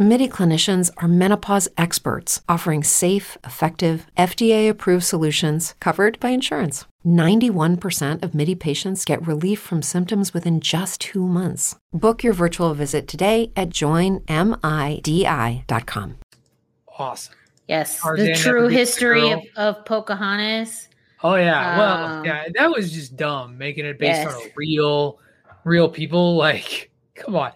MIDI clinicians are menopause experts offering safe, effective, FDA approved solutions covered by insurance. 91% of MIDI patients get relief from symptoms within just two months. Book your virtual visit today at joinmidi.com. Awesome. Yes, Tarzan the true history of, of Pocahontas. Oh yeah. well, Um, yeah, that was just dumb, making it based on Yes. real, real people. Like, come on.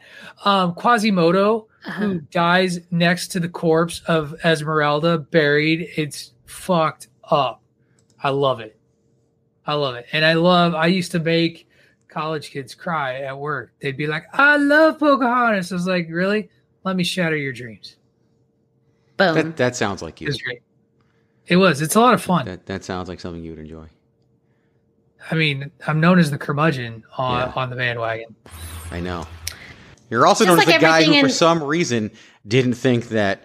Um, Quasimodo, Uh-huh. who dies next to the corpse of Esmeralda, buried. It's fucked up. I love it. I love it, and I love. I used to make college kids cry at work. They'd be like, "I love Pocahontas." I was like, "Really? Let me shatter your dreams." Boom. That that sounds like It you. was. It was. It's a lot of fun. That that sounds like something you would enjoy. I mean, I'm known as the curmudgeon on, Yeah. on the bandwagon. I know. You're also Just known like as the guy who, everything for some reason, didn't think that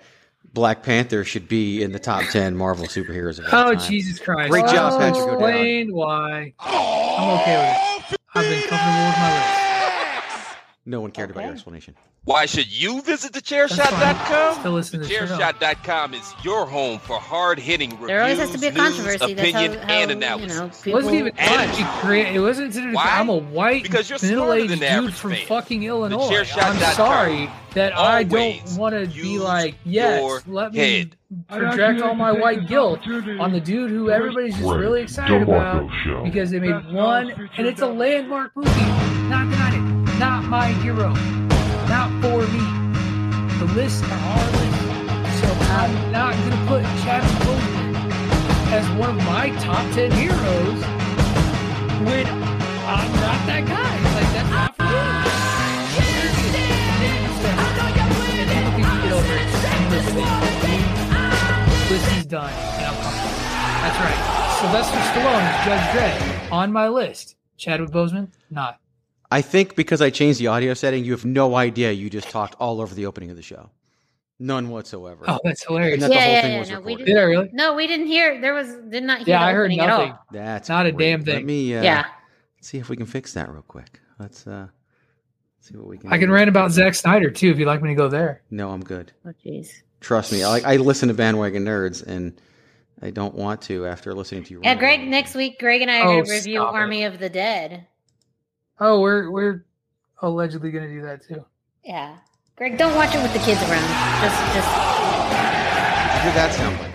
Black Panther should be in the top ten Marvel superheroes of all Oh time. Jesus Christ! Great job, I'll Patrick O'Dowd. Explain why. I'm okay with it. I've been comfortable with my list. No one cared about your explanation. Why should you visit That's fine. thechairshot.com? Still listen to the show. Thechairshot.com is your home for hard-hitting reviews, there always has to be a news, controversy. That's how, opinion, how and you analysis. know It wasn't even And- that. It, wasn't to do Why? I'm a white, Because you're middle-aged dude average from fan. fucking Illinois. I'm sorry that I don't want to be like, yes, let me head. project all my white guilt on the dude who everybody's just Greg really excited about Show. because they made one, and it's a landmark movie. Not denying it. Not my hero. Not for me. The lists are our list. So I'm not going to put Chadwick Boseman as one of my top 10 heroes when I'm not that guy. Like, that's not for me. List is done, and I'm comfortable. That's right. Sylvester Stallone Judge Dredd on my list. Chadwick Boseman, not. I think because I changed the audio setting, you have no idea you just talked all over the opening of the show. None whatsoever. Oh, that's hilarious. And that the Yeah, whole yeah, thing yeah, was no, we recorded. Did I really? No, we didn't hear. There was did not hear Yeah, the I heard nothing. all. That's Not a damn thing. Let me uh, Yeah. see if we can fix that real quick. Let's uh see what we can. I can do. rant about Zack Snyder too if you'd like me to go there. No, I'm good. Oh jeez. Trust me. I, I listen to bandwagon nerds, and I don't want to after listening to you. Yeah, Greg. Next week, Greg and I are Oh, going to review stop it. Army of the Dead. Oh, we're we're allegedly going to do that too. Yeah, Greg, don't watch it with the kids around. Just, just Did hear that sound bite?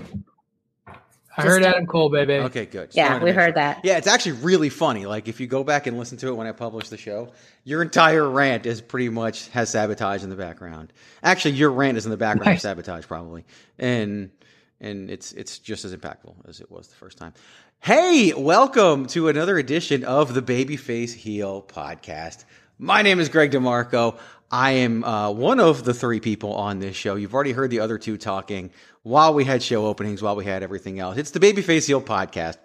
I Just heard don't- Adam Cole, baby. Okay, good. Just yeah, we heard sure. that. Yeah, it's actually really funny. Like if you go back and listen to it when I publish the show, your entire rant is pretty much has sabotage in the background. Actually, your rant is in the background of sabotage probably, and and it's it's just as impactful as it was the first time. Hey, welcome to another edition of the Babyface Heel podcast. My name is Greg DeMarco. I am uh, one of the three people on this show. You've already heard the other two talking while we had show openings, while we had everything else. It's the Babyface Heel podcast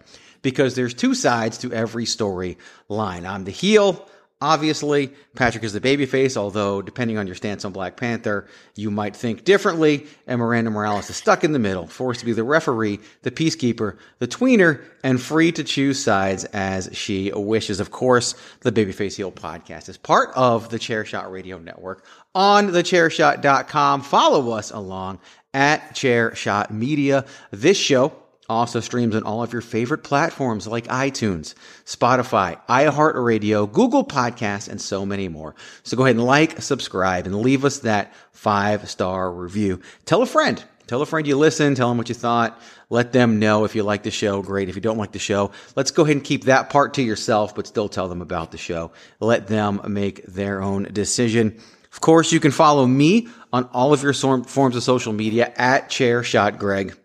because there's two sides to every story line. I'm the heel, obviously. Patrick is the babyface, although depending on your stance on Black Panther, you might think differently. And Miranda Morales is stuck in the middle, forced to be the referee, the peacekeeper, the tweener, and free to choose sides as she wishes. Of course, the Babyface Heel podcast is part of the Chairshot Radio Network on thechairshot.com. Follow us along at Chairshot Media. This show also streams on all of your favorite platforms like iTunes, Spotify, iHeartRadio, Google Podcasts, and so many more. So go ahead and like, subscribe, and leave us that five star review. Tell a friend. Tell a friend you listen. Tell them what you thought. Let them know if you like the show. Great. If you don't like the show, let's go ahead and keep that part to yourself, but still tell them about the show. Let them make their own decision. Of course, you can follow me on all of your forms of social media at ChairShotGreg.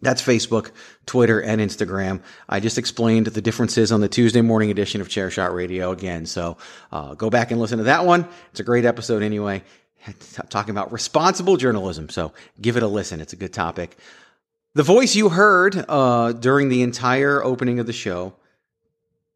That's Facebook, Twitter, and Instagram. I just explained the differences on the Tuesday morning edition of Chair Shot Radio again. So uh, go back and listen to that one. It's a great episode anyway, talking about responsible journalism. So give it a listen. It's a good topic. The voice you heard uh, during the entire opening of the show,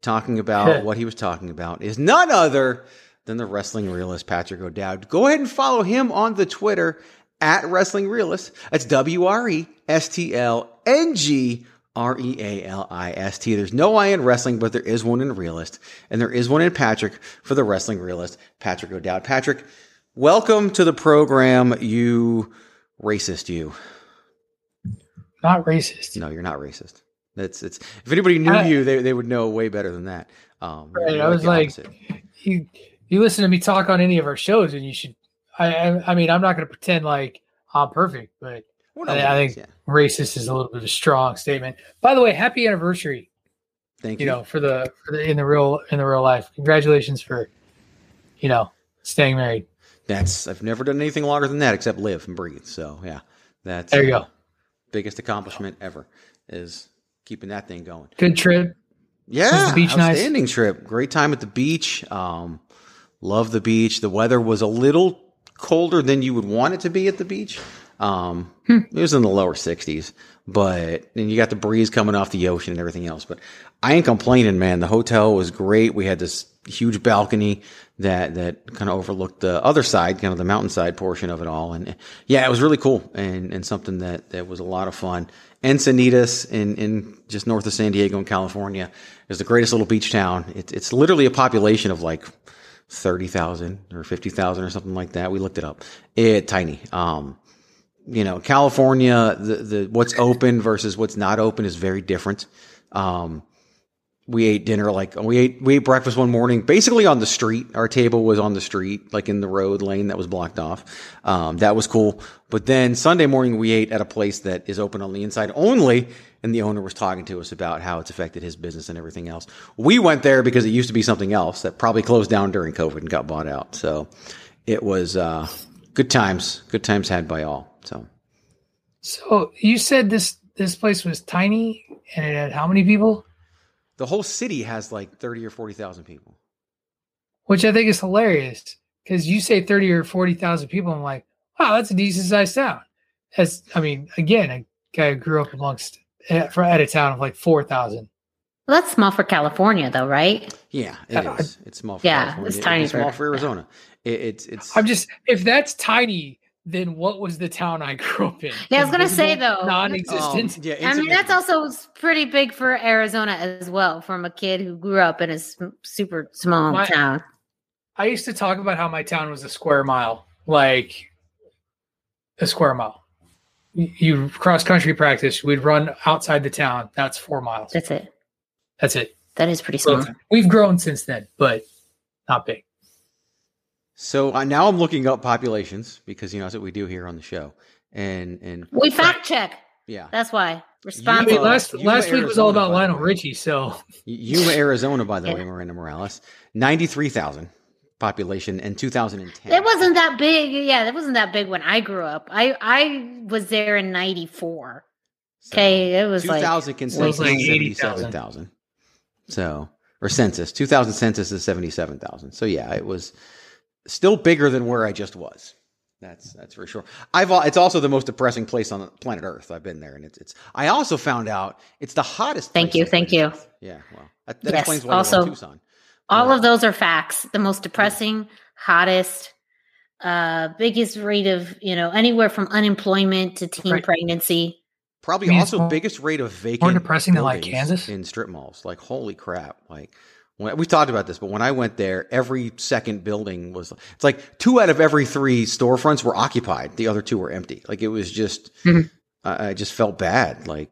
talking about what he was talking about, is none other than the wrestling realist Patrick O'Dowd. Go ahead and follow him on the Twitter at Wrestling Realist. That's W R E S T L N G R E A L I S T. There's no I in wrestling, but there is one in Realist, and there is one in Patrick for the Wrestling Realist, Patrick O'Dowd. Patrick, welcome to the program, you racist, you. Not racist. No, you're not racist. That's it's. If anybody knew I- you, they, they would know way better than that. Um, Right, I was like- opposite. You you listen to me talk on any of our shows, and you should. I I, I mean, I'm not going to pretend like I'm perfect, but Well, I- no, I think- yeah. racist is a little bit of a strong statement. By the way, happy anniversary. Thank You you. know, for the, for the in the real in the real life. Congratulations for, you know, staying married. That's I've never done anything longer than that except live and breathe. So yeah, that's There you uh, go. Biggest accomplishment ever is keeping that thing going. Good trip. Yeah, the beach nice? outstanding trip. Great time at the beach. Um, love the beach. The weather was a little colder than you would want it to be at the beach. Um, Hmm. It was in the lower 60s, but and you got the breeze coming off the ocean and everything else. But I ain't complaining, man. The hotel was great. We had this huge balcony that that kind of overlooked the other side, kind of the mountainside portion of it all. And yeah, it was really cool and and something that that was a lot of fun. Encinitas in in just north of San Diego in California is the greatest little beach town. It's it's literally a population of like thirty thousand or fifty thousand or something like that. We looked it up. It tiny. Um, you know, California, the, the what's open versus what's not open is very different. Um, we ate dinner like we ate we ate breakfast one morning basically on the street. Our table was on the street, like in the road lane that was blocked off. Um, that was cool. But then Sunday morning we ate at a place that is open on the inside only, and the owner was talking to us about how it's affected his business and everything else. We went there because it used to be something else that probably closed down during COVID and got bought out. So it was uh, good times, good times had by all. So So you said this this place was tiny and it had how many people? The whole city has like thirty or forty thousand people. Which I think is hilarious because you say thirty or forty thousand people. I'm like, wow, that's a decent sized town. As I mean, again, a guy who grew up amongst at, for- at a town of like four thousand. Well, that's small for California, though, right? Yeah, it Uh, is. It's small. For yeah, California. it's tiny be small for- for Arizona. It, it's it's. I'm just if that's tiny, then what was the town I grew up in? Yeah, I was gonna say, though. non-existent. Um, yeah, I mean, that's also pretty big for Arizona as well, from a kid who grew up in a super small My- town. I used to talk about how my town was a square mile, like a square mile. You- You cross country practice, we'd run outside the town. That's four miles. That's it. That's it. That is pretty small. We've grown since then, but not big. So uh, now I'm looking up populations because you know that's what we do here on the show, and and We fact check. yeah, That's why. Responsible. mean, last Yuma, last week was all about Lionel. Richie, so Yuma, Arizona, by the Yeah. way, Miranda Morales, ninety three thousand population in 2010. It wasn't that big. Yeah, it wasn't that big when I grew up. I I was there in '94. So, Okay, it was like 2000 consensus like 77,000. So, or census, 2000 census is 77,000. So yeah, it was still bigger than where I just was. That's that's for sure. I've al- it's also the most depressing place on the planet Earth. I've been there, and it's it's. I also found out it's the hottest. Thank place you, thank you. Earth. Yeah, well, that, that Yes, explains why also- I love Tucson. all Yeah. of those are facts. The most depressing, hottest, uh, biggest rate of you know anywhere from unemployment to teen Right. pregnancy. Probably I mean, also more- biggest rate of vacant. More depressing than, like, Kansas? in strip malls. Like holy crap! Like when, we've talked about this, but when I went there, every second building was. It's like two out of every three storefronts were occupied. The other two were empty. Like it was just. Mhm. I, I just felt bad. Like.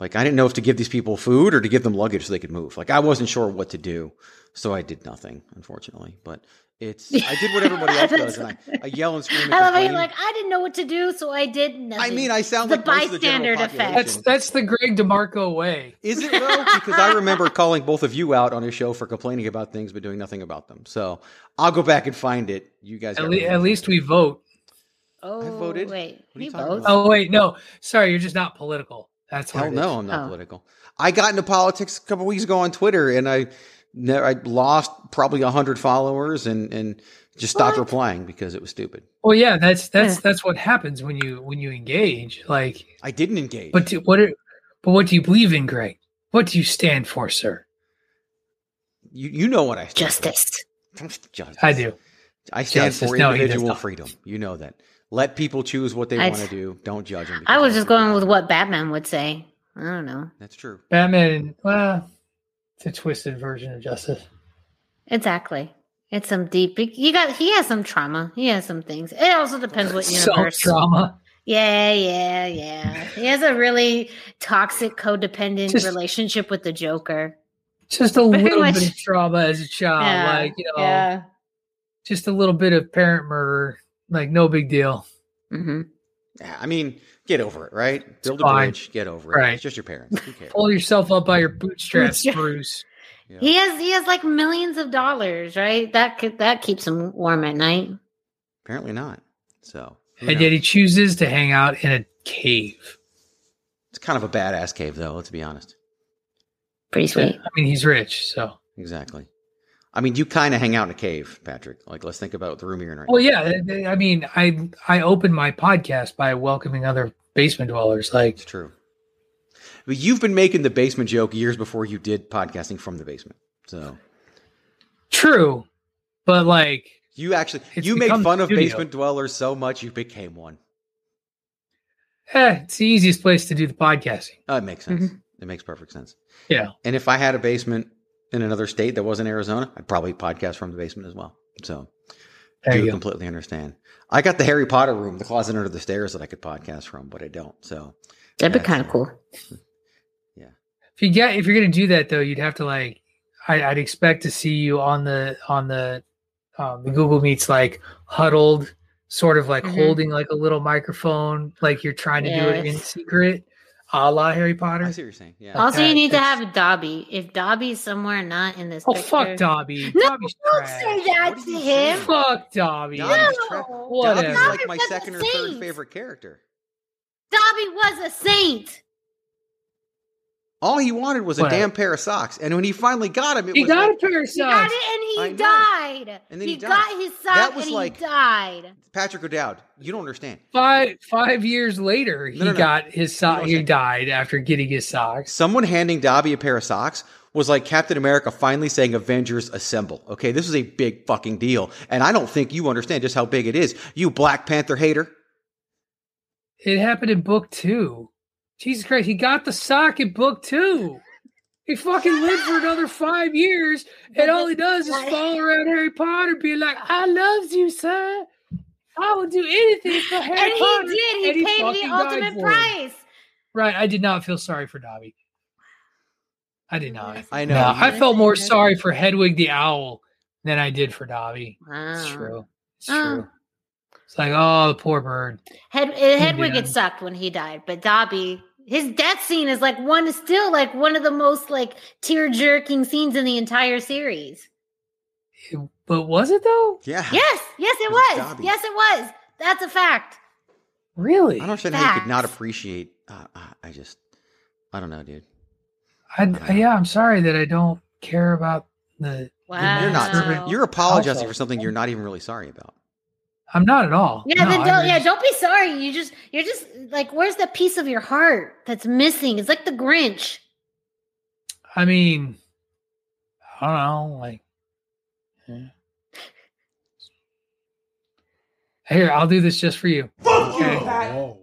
Like I didn't know if to give these people food or to give them luggage so they could move. Like I wasn't sure what to do, so I did nothing, unfortunately. But it's I did what everybody else does, and I, I yell and scream. And I love how you're like, I didn't know what to do, so I did nothing. I mean, I sound The like most of the bystander effect. that's that's the Greg DeMarco way. Is it though? because I remember calling both of you out on a show for complaining about things but doing nothing about them. So I'll go back and find it. You guys, At, le- at least we vote. Oh, I voted? Wait, What are you he talking votes. about? Oh wait, no, sorry, you're just not political. That's what hell it is. no, I'm not Oh. political. I got into politics a couple weeks ago on Twitter, and I, ne- I lost probably a hundred followers and and just stopped What? replying because it was stupid. Well, yeah, that's that's that's what happens when you when you engage. Like, I didn't engage. but do, what? Are, but what do you believe in, Greg? What do you stand for, sir? you you know what I stand Justice. For. Justice. I do. I stand Justice. for No, individual not. freedom. You know that. Let people choose what they want to do. Don't judge them. I was just going with what Batman would say. I don't know. That's true. Batman, well, it's a twisted version of justice. Exactly. It's some deep. You got. He has some trauma. He has some things. It also depends what Some universe. trauma. Yeah, yeah, yeah. He has a really toxic, codependent Just- relationship with the Joker. Just a Very little much- bit of trauma as a child, yeah, like you know, yeah. just a little bit of parent murder, like no big deal. hmm Yeah, I mean, get over it, right? Build a bridge, get over it. Right. It's just your parents. Who cares? Pull yourself up by your bootstraps, Bruce. Yeah. He has he has like millions of dollars, right? That could that keeps him warm at night. Apparently not. So, who And yet he chooses to hang out in a cave. it's kind of a badass cave, though. Let's be honest. Pretty sweet. I mean, he's rich, so. Exactly. I mean, you kind of hang out in a cave, Patrick. Like, let's think about the room you're in right Well, now. yeah. I mean, I I open my podcast by welcoming other basement dwellers. Like, It's true. But you've been making the basement joke years before you did podcasting from the basement. So true, but like, you actually you make fun of basement dwellers so much you became one. eh, it's the easiest place to do the podcasting. Oh, it makes sense. It makes perfect sense. Yeah. And if I had a basement in another state that wasn't Arizona, I'd probably podcast from the basement as well. So There do you go. completely understand. I got the Harry Potter room, the closet under the stairs that I could podcast from, but I don't. So That'd be kind of cool. Yeah. If you get if you're gonna do that though, you'd have to like I, I'd expect to see you on the on the um, the Google Meets like huddled, sort of like Mhm. holding like a little microphone, like you're trying to do it in secret, a la Harry Potter. I Potter. see what you're saying. Yeah. Also, you Okay, need to have Dobby. If Dobby's somewhere not in this, Oh picture, fuck Dobby! No, Dobby's don't trash. say that to him. saying? Fuck Dobby. Dobby's No. tra- Dobby's like my second or third favorite character. Dobby was a saint. All he wanted was a Whatever. damn pair of socks, and when he finally got him, it He was got like, a pair of socks. He got it and I he know. died. And then he, he died. got his sock That was and like- he died. Patrick O'Dowd. You don't understand. Five five years later, he No, no, no. got his You sock. He died after getting his socks. Someone handing Dobby a pair of socks was like Captain America finally saying Avengers assemble. Okay, this is a big fucking deal, and I don't think you understand just how big it is. You Black Panther hater. It happened in book two. Jesus Christ, he got the socket book too. He fucking lived for another five years, and all he does is follow around Harry Potter, being like, "I loves you, sir. I will do anything for Harry And he did. He And paid the ultimate price. Right? I did not feel sorry for Dobby. I did not. I know. No, I felt more sorry for Hedwig the owl than I did for Dobby. Wow. It's true. It's Oh. true. It's like, oh, the poor bird. Head, uh, Hedwig Yeah. it sucked when he died, but Dobby, his death scene is like one is still like one of the most like tear jerking scenes in the entire series. But was it though? Yeah. Yes, yes, it It was was. Yes, it was. That's a fact. Really? I don't understand how you could not appreciate. Uh, uh, I just, I don't know, dude. I, yeah, I'm sorry that I don't care about the. Wow. You're not. You're apologizing Also- for something you're not even really sorry about. I'm not at all. Yeah, No, then don't, yeah, don't be sorry. You just, you're just like, where's that piece of your heart that's missing? It's like the Grinch. I mean, I don't know. Like, yeah. here, I'll do this just for you. Fuck Okay.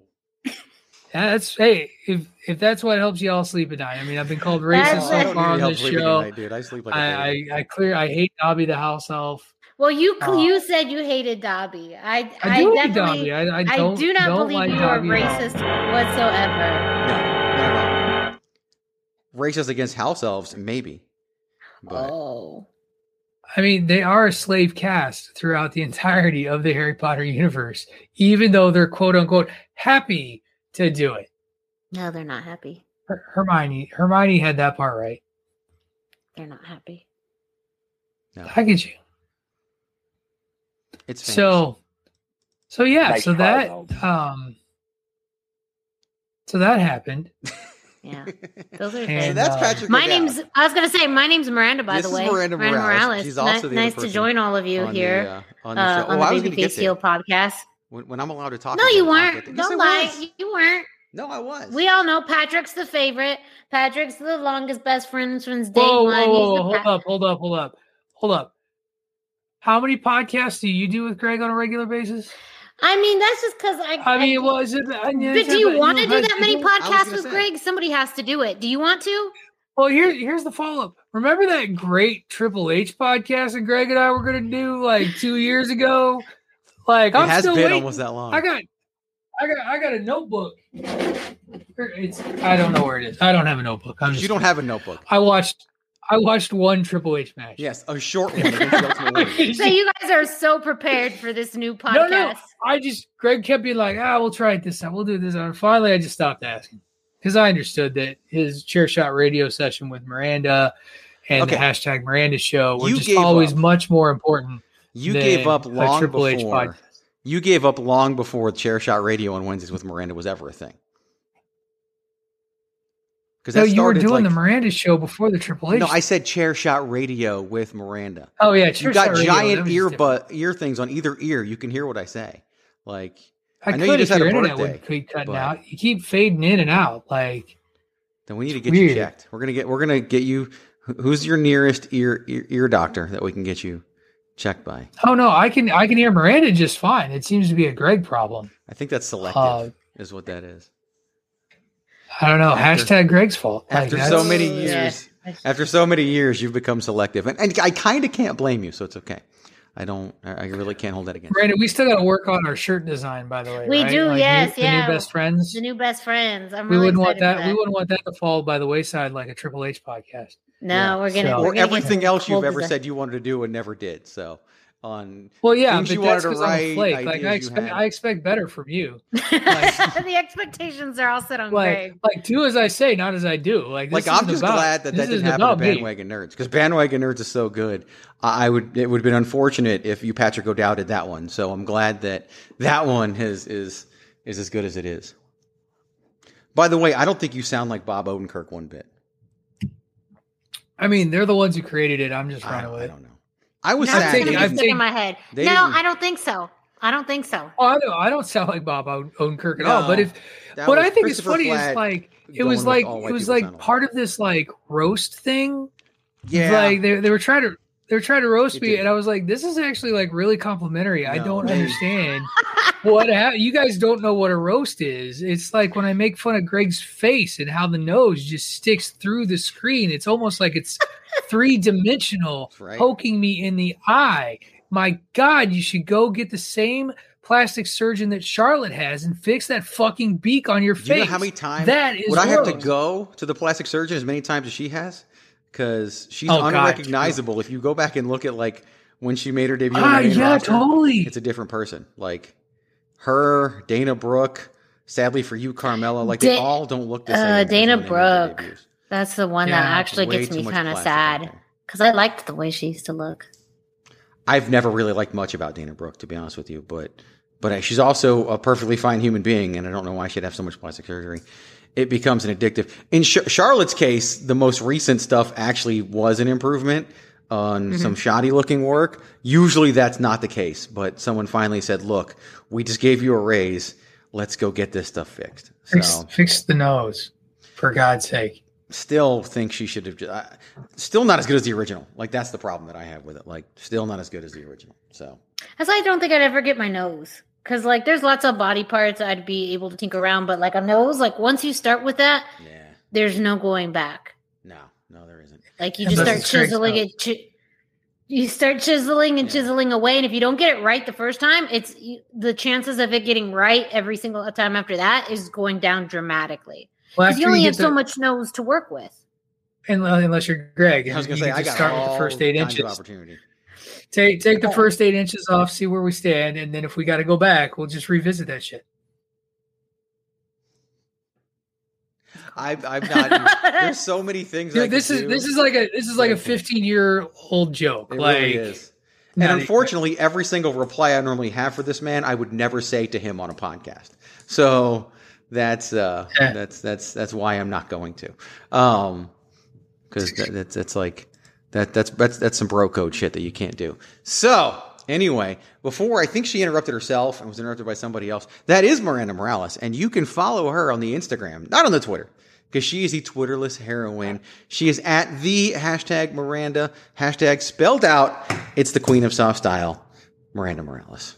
Yeah, that's hey. If if that's what helps you all sleep at night. I mean, I've been called racist so far on this show. tonight, dude. I sleep like a I, baby. I I clear. I hate Dobby the house elf. Well, you Oh. you said you hated Dobby. I I do hate Dobby. I, I I, don't. do not don't believe like you are Dobby at all. racist whatsoever. No, not at. Racist against house elves, maybe. But Oh. I mean, they are a slave caste throughout the entirety of the Harry Potter universe, even though they're quote unquote happy to do it. No, they're not happy. Her- Hermione, Hermione had that part right. They're not happy. no, I get you. It's famous. So, so yeah, Nice so try, that um, so that happened. Yeah. Those are And. So that's uh, Patrick. My name's I was gonna say my name's Miranda by This the is way. Miranda Morales. She's also Ni- the other nice to join all of you on the, here uh, on the uh, show. on oh, the going Baby Face there. Heel podcast. When, when I'm allowed to talk. No, you weren't. get there. Yes, Don't I lie. was. You weren't. No, I was. We all know Patrick's the favorite. Patrick's the longest best friend since day Whoa, one. whoa, He's whoa, hold pa- up, hold up, hold up, hold up. How many podcasts do you do with Greg on a regular basis? I mean, that's just because I. I mean, well, is it? I mean, but do you want to do that many podcasts with say. Greg? Somebody has to do it. Do you want to? Well, here, here's the follow up. Remember that great Triple H podcast that Greg and I were going to do like two years ago? Like, It I'm has still been waiting. almost that long. I got, I got, I got a notebook. It's, I don't know where it is. I don't have a notebook. I'm just, you don't have a notebook. I watched, I watched one Triple H match. Yes, a short one. against the Ultimate Warrior. So you guys are so prepared for this new podcast. No, no. I just Greg kept being like, ah, we'll try it this time. We'll do this. And finally, I just stopped asking because I understood that his chair shot radio session with Miranda and Okay. the hashtag Miranda show were You just always up. much more important. You than gave up a long Triple H before. podcast. You gave up long before chair shot radio on Wednesdays with Miranda was ever a thing. Because No, you were doing the Miranda show before the Triple H. No, I said chair shot radio with Miranda. oh yeah, You got shot radio, giant that ear but ear things on either ear. You can hear what I say. Like I, I know could you just if had a your internet birthday, would keep cutting out. You keep fading in and out. Like then we need to get you checked. We're gonna get we're gonna get you. Who's your nearest ear ear, ear doctor that we can get you checked by? oh no, I can I can hear Miranda just fine. It seems to be a Greg problem. I think that's selective. Uh, is what that is. I don't know. After- hashtag Greg's fault. After that's- so many Yeah. years, after so many years, you've become selective, and, and I kind of can't blame you. So it's okay. I don't. I I really can't hold that against. you. Brandon, we still got to work on our shirt design, by the way. We right? do, Like, yes, new, yeah. The new best friends. the new best friends. I'm we really wouldn't want excited that, We wouldn't want that to fall by the wayside like a Triple H podcast. No, Yeah. we're gonna. So- we're Or gonna everything else you've ever design. said you wanted to do and never did. So on Well, yeah, Things but you that's wanted to because I'm write, flake. Like I expect. I expect better from you. the expectations are all set on Like, Greg. like do as I say, not as I do. Like, like I'm just about- glad that that didn't happen to about me. bandwagon nerds because bandwagon nerds is so good. I I would it would have been unfortunate if you Patrick O'Dowd did that one. So I'm glad that that one is is is as good as it is. By the way, I don't think you sound like Bob Odenkirk one bit. I mean, they're the ones who created it. I'm just I running don't, I don't know. I was No, I've it's sad. gonna that be I've in my head. No, didn't- I don't think so. I don't think so. Oh, I don't. I don't sound like Bob Oden- Odenkirk at all. But if what I think is funny Flatt is like it was like it was like sound part of this like roast thing. yeah, Like they they were trying to they were trying to roast It me, didn't. and I was like, this is actually like really complimentary. I don't they- understand what ha- you guys don't know what a roast is. It's like when I make fun of Greg's face and how the nose just sticks through the screen. It's almost like it's three dimensional, right. poking me in the eye. My God, you should go get the same plastic surgeon that Charlotte has and fix that fucking beak on your Do face. you know how many times that is would I have to go to the plastic surgeon as many times as she has? Because she's Oh, God, unrecognizable. If you go back and look at like when she made her debut, Ah, on the main yeah, roster, totally. it's a different person. Like her, Dana Brooke. Sadly for you, Carmella, like they all don't look the uh, same. as Dana when they made their Brooke. Debuts. That's the one Yeah, that actually gets me kind of sad because I liked the way she used to look. I've never really liked much about Dana Brooke, to be honest with you, but but she's also a perfectly fine human being, and I don't know why she'd have so much plastic surgery. It becomes an addictive. In Ch- Charlotte's case, the most recent stuff actually was an improvement on Mm-hmm. some shoddy looking work. Usually that's not the case, but someone finally said, "Look, we just gave you a raise. Let's go get this stuff fixed." Fix, fix the nose, for God's sake. Still think she should have. Just, uh, still not as good as the original. Like that's the problem that I have with it. Like still not as good as the original. So. That's why I don't think I'd ever get my nose. Cause like there's lots of body parts I'd be able to tinker around, but like a nose, like once you start with that, Yeah. there's no going back. No, no, there isn't. Like you just start chiseling it. Chi- you start chiseling and Yeah. chiseling away, and if you don't get it right the first time, it's you, the chances of it getting right every single time after that is going down dramatically. Well, you only get have so much nose to work with. and- unless you're Greg. I was gonna say I just got start all with the first eight kinds of inches. opportunity. Take take the oh. first eight inches off, see where we stand, and then if we got to go back, we'll just revisit that shit. I've I've not. there's so many things. I Dude, this is do. this is like a this is like a 15 year old joke. It like really is. not And even- unfortunately, every single reply I normally have for this man, I would never say to him on a podcast. So that's uh, Yeah. that's that's that's why I'm not going to. Um, because that, that's that's like that that's that's that's some bro code shit that you can't do. So anyway, before I think she interrupted herself and was interrupted by somebody else. That is Miranda Morales, and you can follow her on the Instagram, not on the Twitter. Because she is the Twitterless heroine. She is at the hashtag Miranda, hashtag spelled out. It's the queen of soft style, Miranda Morales.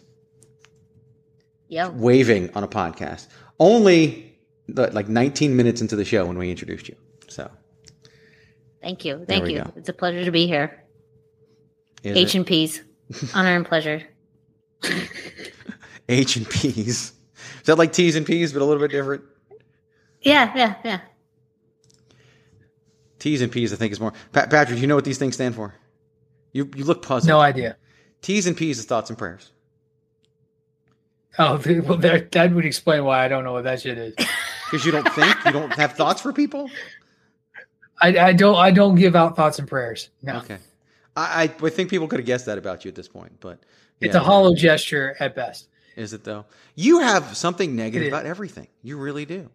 Yeah, waving on a podcast. Only the, like 19 minutes into the show when we introduced you. So Thank you. Thank you. go. It's a pleasure to be here. is H it and P's. Honor and pleasure. H and P's. Is that like T's and P's, but a little bit different? Yeah, yeah, yeah. T's and P's, I think, is more. Pa- Patrick, you know what these things stand for? You you look puzzled. No idea. T's and P's is thoughts and prayers. Oh, well, that, that would explain why I don't know what that shit is. Because you don't think you don't have thoughts for people. I, I don't I don't give out thoughts and prayers. No, Okay, I, I think people could have guessed that about you at this point, but it's yeah. a hollow gesture at best. Is it though? You have something negative about everything. You really do.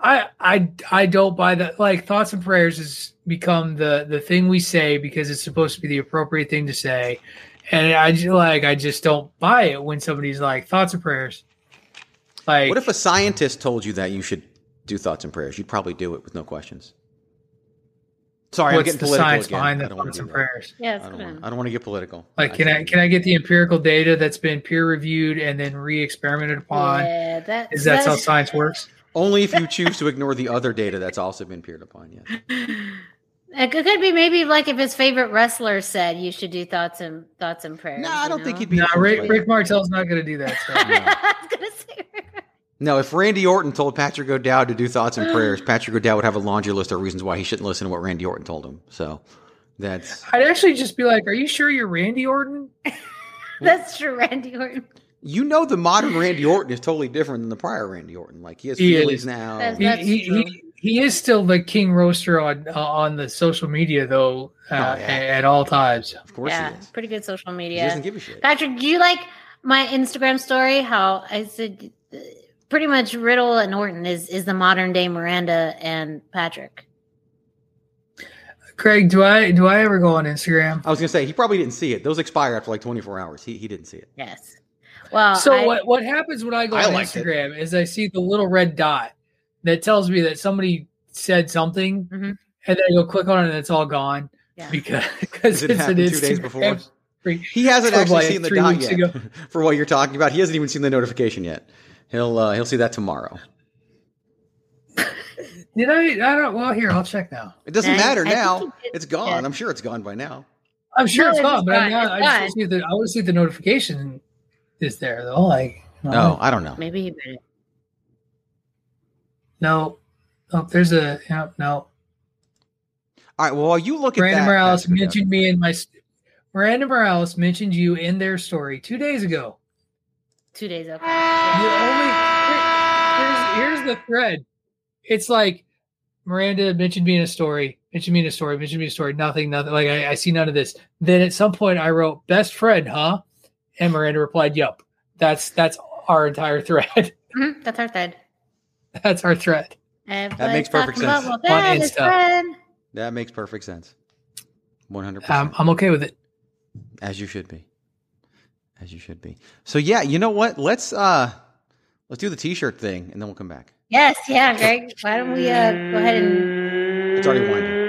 I I I don't buy that. Like thoughts and prayers has become the the thing we say because it's supposed to be the appropriate thing to say, and I just like I just don't buy it when somebody's like thoughts and prayers. Like What if a scientist told you that you should do thoughts and prayers? You'd probably do it with no questions. Sorry, I'm getting the political science again. behind I the don't wanna thoughts do and that. prayers? Yeah, I don't, want, I don't want to get political. Like can I can I get the empirical data that's been peer reviewed and then re-experimented upon? Yeah, that, Is that how science works? Only if you choose to ignore the other data that's also been peered upon. Yes. It could could be maybe like if his favorite wrestler said you should do thoughts and thoughts and prayers. No, I don't think know? he'd be. No, Rick, by Rick that. Martel's not going to do that. So. I was gonna say. No, if Randy Orton told Patrick O'Dowd to do thoughts and prayers, Patrick O'Dowd would have a laundry list of reasons why he shouldn't listen to what Randy Orton told him. So that's I'd actually just be like, "Are you sure you're Randy Orton?" That's true, Randy Orton. you know the modern Randy Orton is totally different than the prior Randy Orton. Like he has He feelings is. now. That's- That's he, true. he, he is still the king roaster on uh, on the social media though uh, Oh, yeah. at all times. of course yeah, he is. pretty good social He media. doesn't give a shit. Patrick, do you like my Instagram story? How I said uh, pretty much Riddle and Orton is is the modern day Miranda and Patrick. Craig, do I do I ever go on Instagram? I was gonna say he probably didn't see it. Those expire after like 24 hours. He he didn't see it. Yes. Well, So I- what what happens when I go I on. Instagram is I see the little red dot that tells me that somebody said something, Mhm. and then I go click on it and it's all gone Yeah. because because it it's an two days before? He hasn't actually like seen the dot yet. ago. For what you're talking about, he hasn't even seen the notification yet. He'll uh, he'll see that tomorrow. Did I? I don't. Well, here I'll check now. It doesn't I- matter I now. he did- It's gone. yeah. I'm sure it's gone by now. I'm sure No, it's it's gone, but I, fine, now, it's I just want to see the I want to see the notification is there though. Like No, I don't know. maybe he better. No, no. There's a no, no. All right. Well, while you look Miranda at that, Morales Patrick, mentioned me in my. Miranda Morales mentioned you in their story two days ago. Two days ago. The only here's, here's the thread. It's like Miranda mentioned me in a story, mentioned me in a story, mentioned me in a story. Nothing, nothing. Like I, I see none of this. Then at some point I wrote "best friend," huh? And Miranda replied, "Yup." That's that's our entire thread. Mhm, That's our thread. that's our thread. Everybody's makes perfect sense. what On that is Insta. that makes perfect sense. 100. Um, I'm okay with it. As you should be. As you should be. So yeah, you know what? Let's uh let's do the t-shirt thing and then we'll come back. Yes, yeah, Greg. Why don't we uh, go ahead and It's already winding.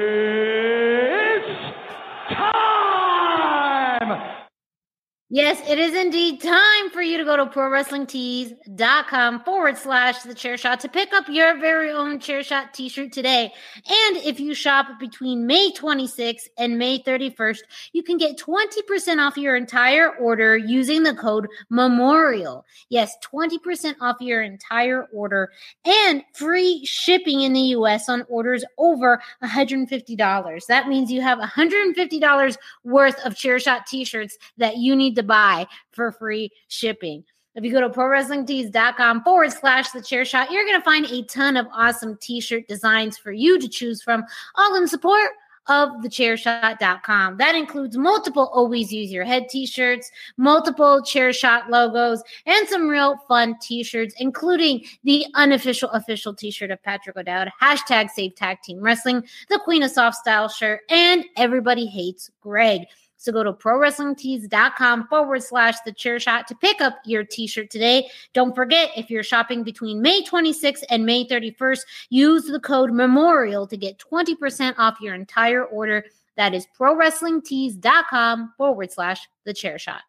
Yes, it is indeed time for you to go to prowrestlingtees.com forward slash the chair shot to pick up your very own chair shot t shirt today. And if you shop between May 26th and May 31st, you can get 20% off your entire order using the code MEMORIAL. Yes, 20% off your entire order and free shipping in the US on orders over $150. That means you have $150 worth of chair shot t-shirts that you need to buy for free shipping. If you go to prowrestlingtees.com forward slash the chair shot, you're going to find a ton of awesome t-shirt designs for you to choose from, all in support of thechairshot.com. That includes multiple always use your head t-shirts, multiple chair shot logos, and some real fun t-shirts, including the unofficial official t-shirt of Patrick O'Dowd, hashtag save tag team wrestling, the Queen of Soft Style shirt, and everybody hates Greg. So go to prowrestlingtees.com forward slash the chair shot to pick up your t-shirt today. Don't forget, if you're shopping between May 26th and May 31st, use the code memorial to get 20% off your entire order. That is prowrestlingtees.com forward slash the chair shot.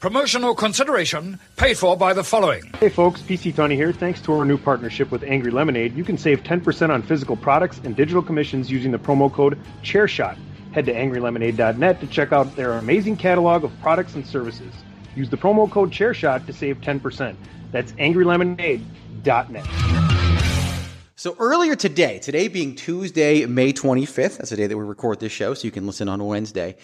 Promotional consideration paid for by the following. Hey folks, PC Tony here. Thanks to our new partnership with Angry Lemonade, you can save 10% on physical products and digital commissions using the promo code ChairShot. Head to angrylemonade.net to check out their amazing catalog of products and services. Use the promo code ChairShot to save 10%. That's angrylemonade.net. So earlier today, today being Tuesday, May 25th, that's the day that we record this show, so you can listen on Wednesday,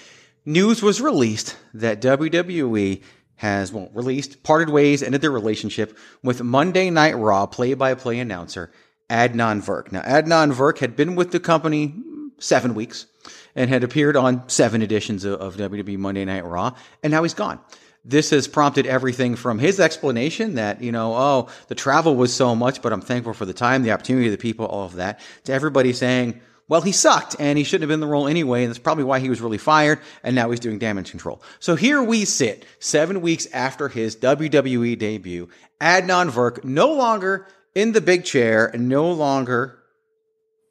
news was released that WWE has, well, released, parted ways, ended their relationship with Monday Night Raw play by play announcer Adnan Virk. Now, Adnan Virk had been with the company hmm, seven weeks and had appeared on seven editions of, of WWE Monday Night Raw, and now he's gone this has prompted everything from his explanation that, you know, oh, the travel was so much, but I'm thankful for the time, the opportunity, the people, all of that, to everybody saying, well, he sucked and he shouldn't have been in the role anyway. And that's probably why he was really fired. And now he's doing damage control. So here we sit seven weeks after his WWE debut. Adnan Virk no longer in the big chair no longer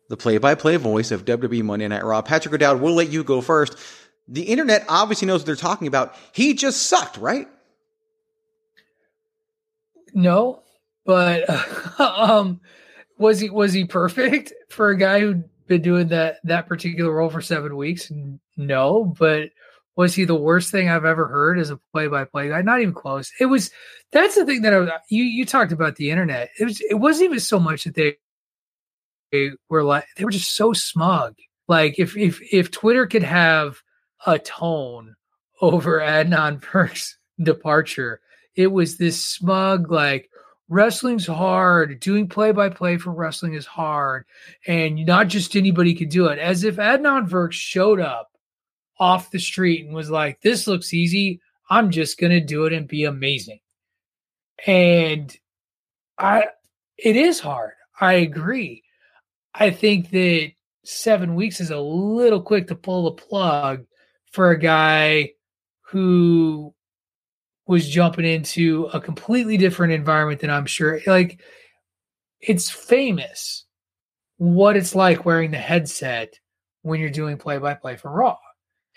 the play by play voice of WWE Monday Night Raw. Patrick O'Dowd, we'll let you go first the internet obviously knows what they're talking about. He just sucked, right? No, but um, was he was he perfect for a guy who'd been doing that that particular role for seven weeks? No, but was he the worst thing I've ever heard as a play-by-play guy? Not even close. It was. That's the thing that I, you you talked about the internet. It was. It wasn't even so much that they were like they were just so smug. Like if if if Twitter could have a tone over Adnan Virk's departure. It was this smug, like, wrestling's hard. Doing play by play for wrestling is hard. And not just anybody could do it. As if Adnan Virk showed up off the street and was like, this looks easy. I'm just to do it and be amazing. And I, it is hard. I agree. I think that seven weeks is a little quick to pull the plug for a guy who was jumping into a completely different environment than I'm sure. Like, it's famous what it's like wearing the headset when you're doing play by play for Raw.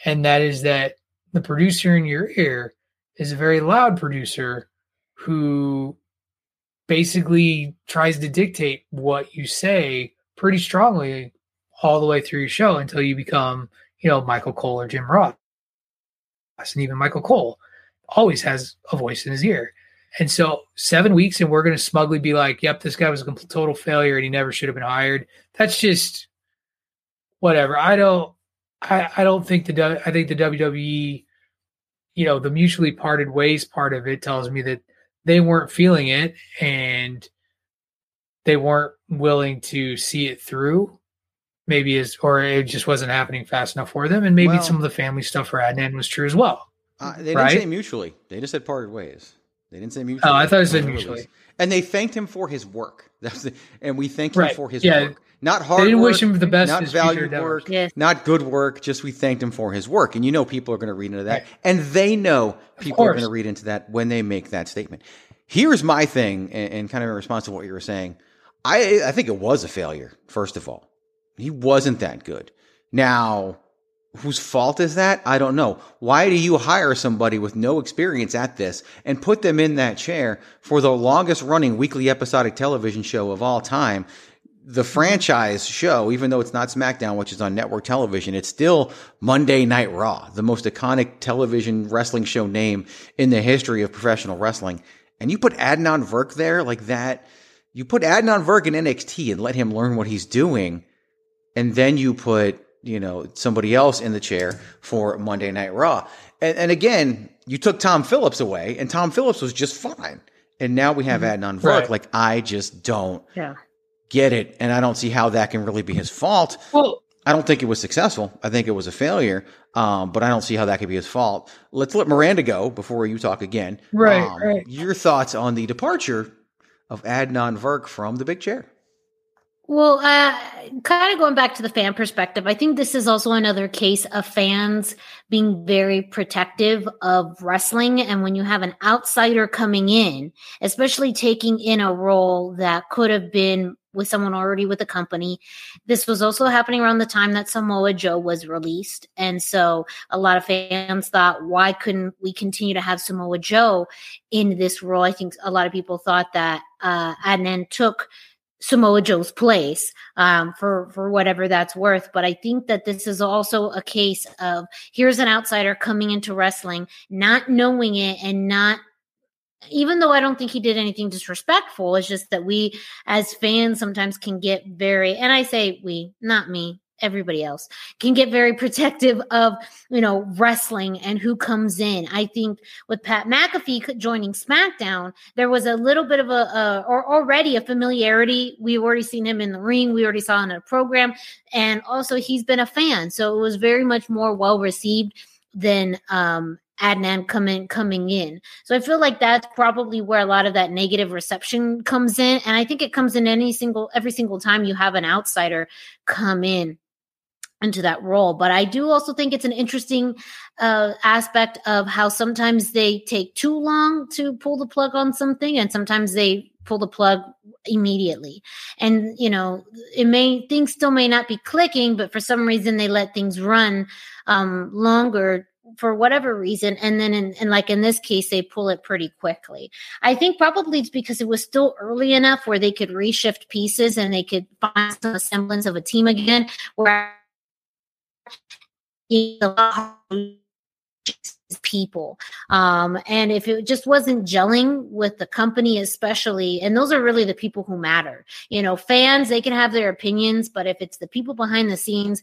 And that is that the producer in your ear is a very loud producer who basically tries to dictate what you say pretty strongly all the way through your show until you become you know, Michael Cole or Jim Ross. And even Michael Cole always has a voice in his ear. And so seven weeks, and we're going to smugly be like, yep, this guy was a total failure and he never should have been hired. That's just whatever. I don't, I, I don't think the, I think the WWE, you know, the mutually parted ways part of it tells me that they weren't feeling it and they weren't willing to see it through maybe is or it just wasn't happening fast enough for them. And maybe well, some of the family stuff for adnan was true as well uh, they didn't right? say mutually. They just said parted ways. They didn't say mutually. Oh i thought it said mutually. and they thanked him for his work. That's the, and we thank him right. for his yeah. work. Not hard they didn't work, wish him the best not valued work yes. not good work. Just we thanked him for his work. And you know people are going to read into that. Right. and they know people are going to read into that when they make that statement. Here's my thing and, and kind of in response to what you were saying I, I think it was a failure first of all he wasn't that good. Now, whose fault is that? I don't know. Why do you hire somebody with no experience at this and put them in that chair for the longest running weekly episodic television show of all time? The franchise show, even though it's not SmackDown, which is on network television, it's still Monday Night Raw, the most iconic television wrestling show name in the history of professional wrestling. And you put Adnan Virk there like that. You put Adnan Virk in NXT and let him learn what he's doing and then you put you know somebody else in the chair for Monday Night Raw. And, and again, you took Tom Phillips away, and Tom Phillips was just fine. And now we have mm-hmm. Adnan Virk. Right. Like I just don't yeah. get it, and I don't see how that can really be his fault. Well, I don't think it was successful. I think it was a failure, um, but I don't see how that could be his fault. Let's let Miranda go before you talk again. Right, um, right. Your thoughts on the departure of Adnan Virk from the big chair? Well, uh, kind of going back to the fan perspective, I think this is also another case of fans being very protective of wrestling. And when you have an outsider coming in, especially taking in a role that could have been with someone already with the company. This was also happening around the time that Samoa Joe was released. And so a lot of fans thought, why couldn't we continue to have Samoa Joe in this role? I think a lot of people thought that uh, Adnan took Samoa Joe's place um, for for whatever that's worth. But I think that this is also a case of here's an outsider coming into wrestling, not knowing it and not even though I don't think he did anything disrespectful, it's just that we as fans sometimes can get very, and I say we, not me, everybody else can get very protective of you know wrestling and who comes in. I think with pat mcafee joining smackdown there was a little bit of a, a or already a familiarity. We already seen him in the ring. We already saw in a program. And also he's been a fan. So it was very much more well received than um Adnan coming coming in. So I feel like that's probably where a lot of that negative reception comes in. And I think it comes in any single every single time you have an outsider come in into that role. But I do also think it's an interesting uh, aspect of how sometimes they take too long to pull the plug on something, and sometimes they pull the plug immediately. And you know, it may things still may not be clicking, but for some reason they let things run um, longer for whatever reason and then in, and like in this case they pull it pretty quickly. I think probably it's because it was still early enough where they could reshift pieces and they could find some semblance of a team again where people. Um and if it just wasn't gelling with the company especially and those are really the people who matter. You know fans they can have their opinions but if it's the people behind the scenes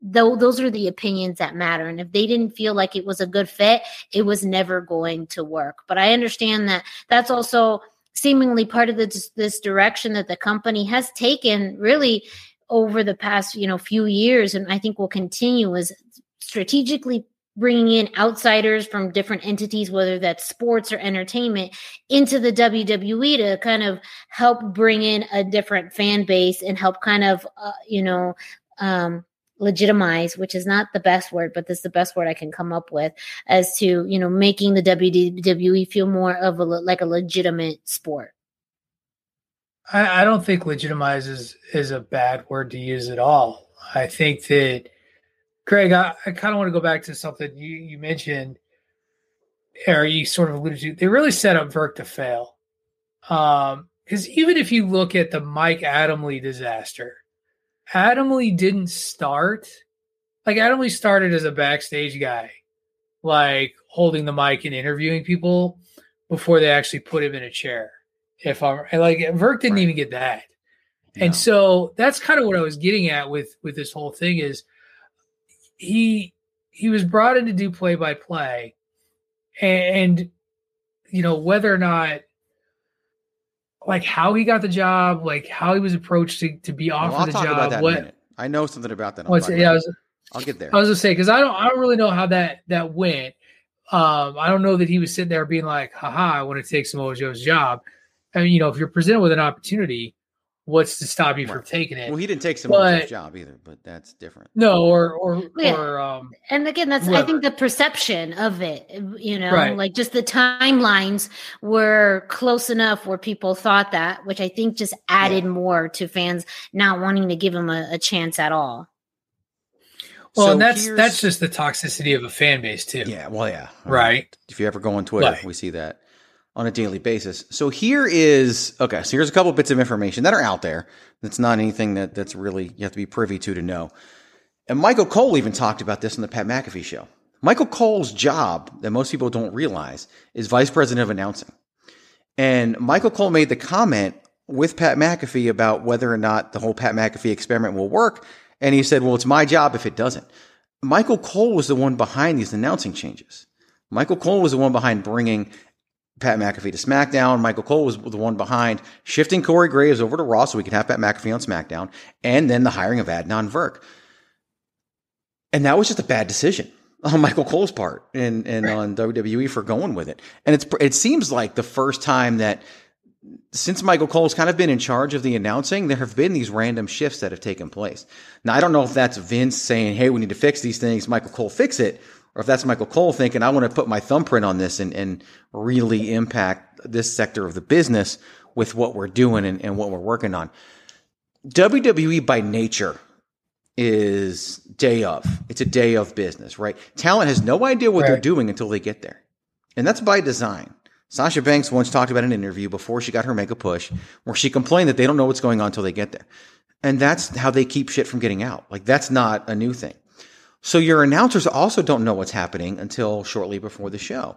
though those are the opinions that matter and if they didn't feel like it was a good fit it was never going to work. But i understand that that's also seemingly part of this, this direction that the company has taken really over the past you know few years and i think will continue is strategically bringing in outsiders from different entities whether that's sports or entertainment into the WWE to kind of help bring in a different fan base and help kind of uh, you know um legitimize which is not the best word but this is the best word i can come up with as to you know making the wwe feel more of a like a legitimate sport I, I don't think legitimize is, is a bad word to use at all. I think that, Greg, I, I kind of want to go back to something you, you mentioned, or you sort of alluded to. They really set up Virk to fail. Um, because even if you look at the Mike Adamle disaster, Adamle didn't start like Adamle started as a backstage guy, like holding the mic and interviewing people before they actually put him in a chair. If I'm like Virk didn't right. even get that. No. And so that's kind of what I was getting at with with this whole thing is he he was brought in to do play by play and you know whether or not like how he got the job, like how he was approached to, to be offered well, the job. what I know something about that. I'll, yeah, I was, I'll get there. I was gonna say because I don't I don't really know how that that went. Um, I don't know that he was sitting there being like, haha, I want to take Samoa Joe's job. I mean, you know, if you're presented with an opportunity, what's to stop you right. from taking it? Well, he didn't take someone's job either, but that's different. No, or or yeah. or um, and again, that's whoever. I think the perception of it. You know, right. like just the timelines were close enough where people thought that, which I think just added yeah. more to fans not wanting to give him a, a chance at all. Well, so and that's that's just the toxicity of a fan base too. Yeah, well, yeah, right. If you ever go on Twitter, right. we see that on a daily basis. So here is okay. So here's a couple bits of information that are out there. That's not anything that that's really you have to be privy to to know. And Michael Cole even talked about this on the Pat McAfee show. Michael Cole's job that most people don't realize is vice president of announcing. And Michael Cole made the comment with Pat McAfee about whether or not the whole Pat McAfee experiment will work. And he said, well, it's my job if it doesn't. Michael Cole was the one behind these announcing changes. Michael Cole was the one behind bringing Pat McAfee to SmackDown. Michael Cole was the one behind shifting Corey Graves over to Raw so we could have Pat McAfee on SmackDown, and then the hiring of Adnan Virk. And that was just a bad decision on Michael Cole's part and, and on WWE for going with it. And it's it seems like the first time that since Michael Cole's kind of been in charge of the announcing, there have been these random shifts that have taken place. Now I don't know if that's Vince saying, "Hey, we need to fix these things." Michael Cole fix it, or if that's Michael Cole thinking, I want to put my thumbprint on this and, and really impact this sector of the business with what we're doing and, and what we're working on. WWE by nature is day of. It's a day of business, right? Talent has no idea what they're doing until they get there. And that's by design. Sasha Banks once talked about in an interview before she got her mega push where she complained that they don't know what's going on until they get there. And that's how they keep shit from getting out. Like that's not a new thing. So your announcers also don't know what's happening until shortly before the show.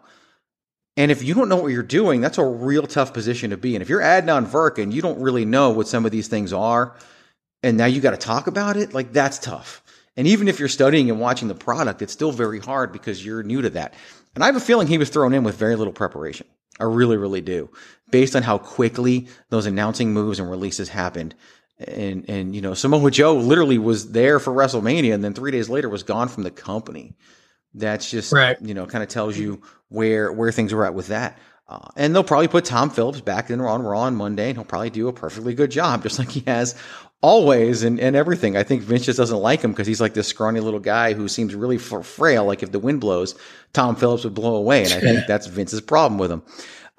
And if you don't know what you're doing, that's a real tough position to be in. If you're Adnan Virk and you don't really know what some of these things are, and now you got to talk about it, like that's tough. And even if you're studying and watching the product, it's still very hard because you're new to that. And I have a feeling he was thrown in with very little preparation. I really, really do, based on how quickly those announcing moves and releases happened. And and you know, Samoa Joe literally was there for WrestleMania, and then three days later was gone from the company. That's just Right. you know, kind of tells you where where things are at with that. Uh, and they'll probably put Tom Phillips back in on Raw on Monday, and he'll probably do a perfectly good job, just like he has always and, and everything. I think Vince just doesn't like him because he's like this scrawny little guy who seems really frail. Like if the wind blows, Tom Phillips would blow away, and I think that's Vince's problem with him,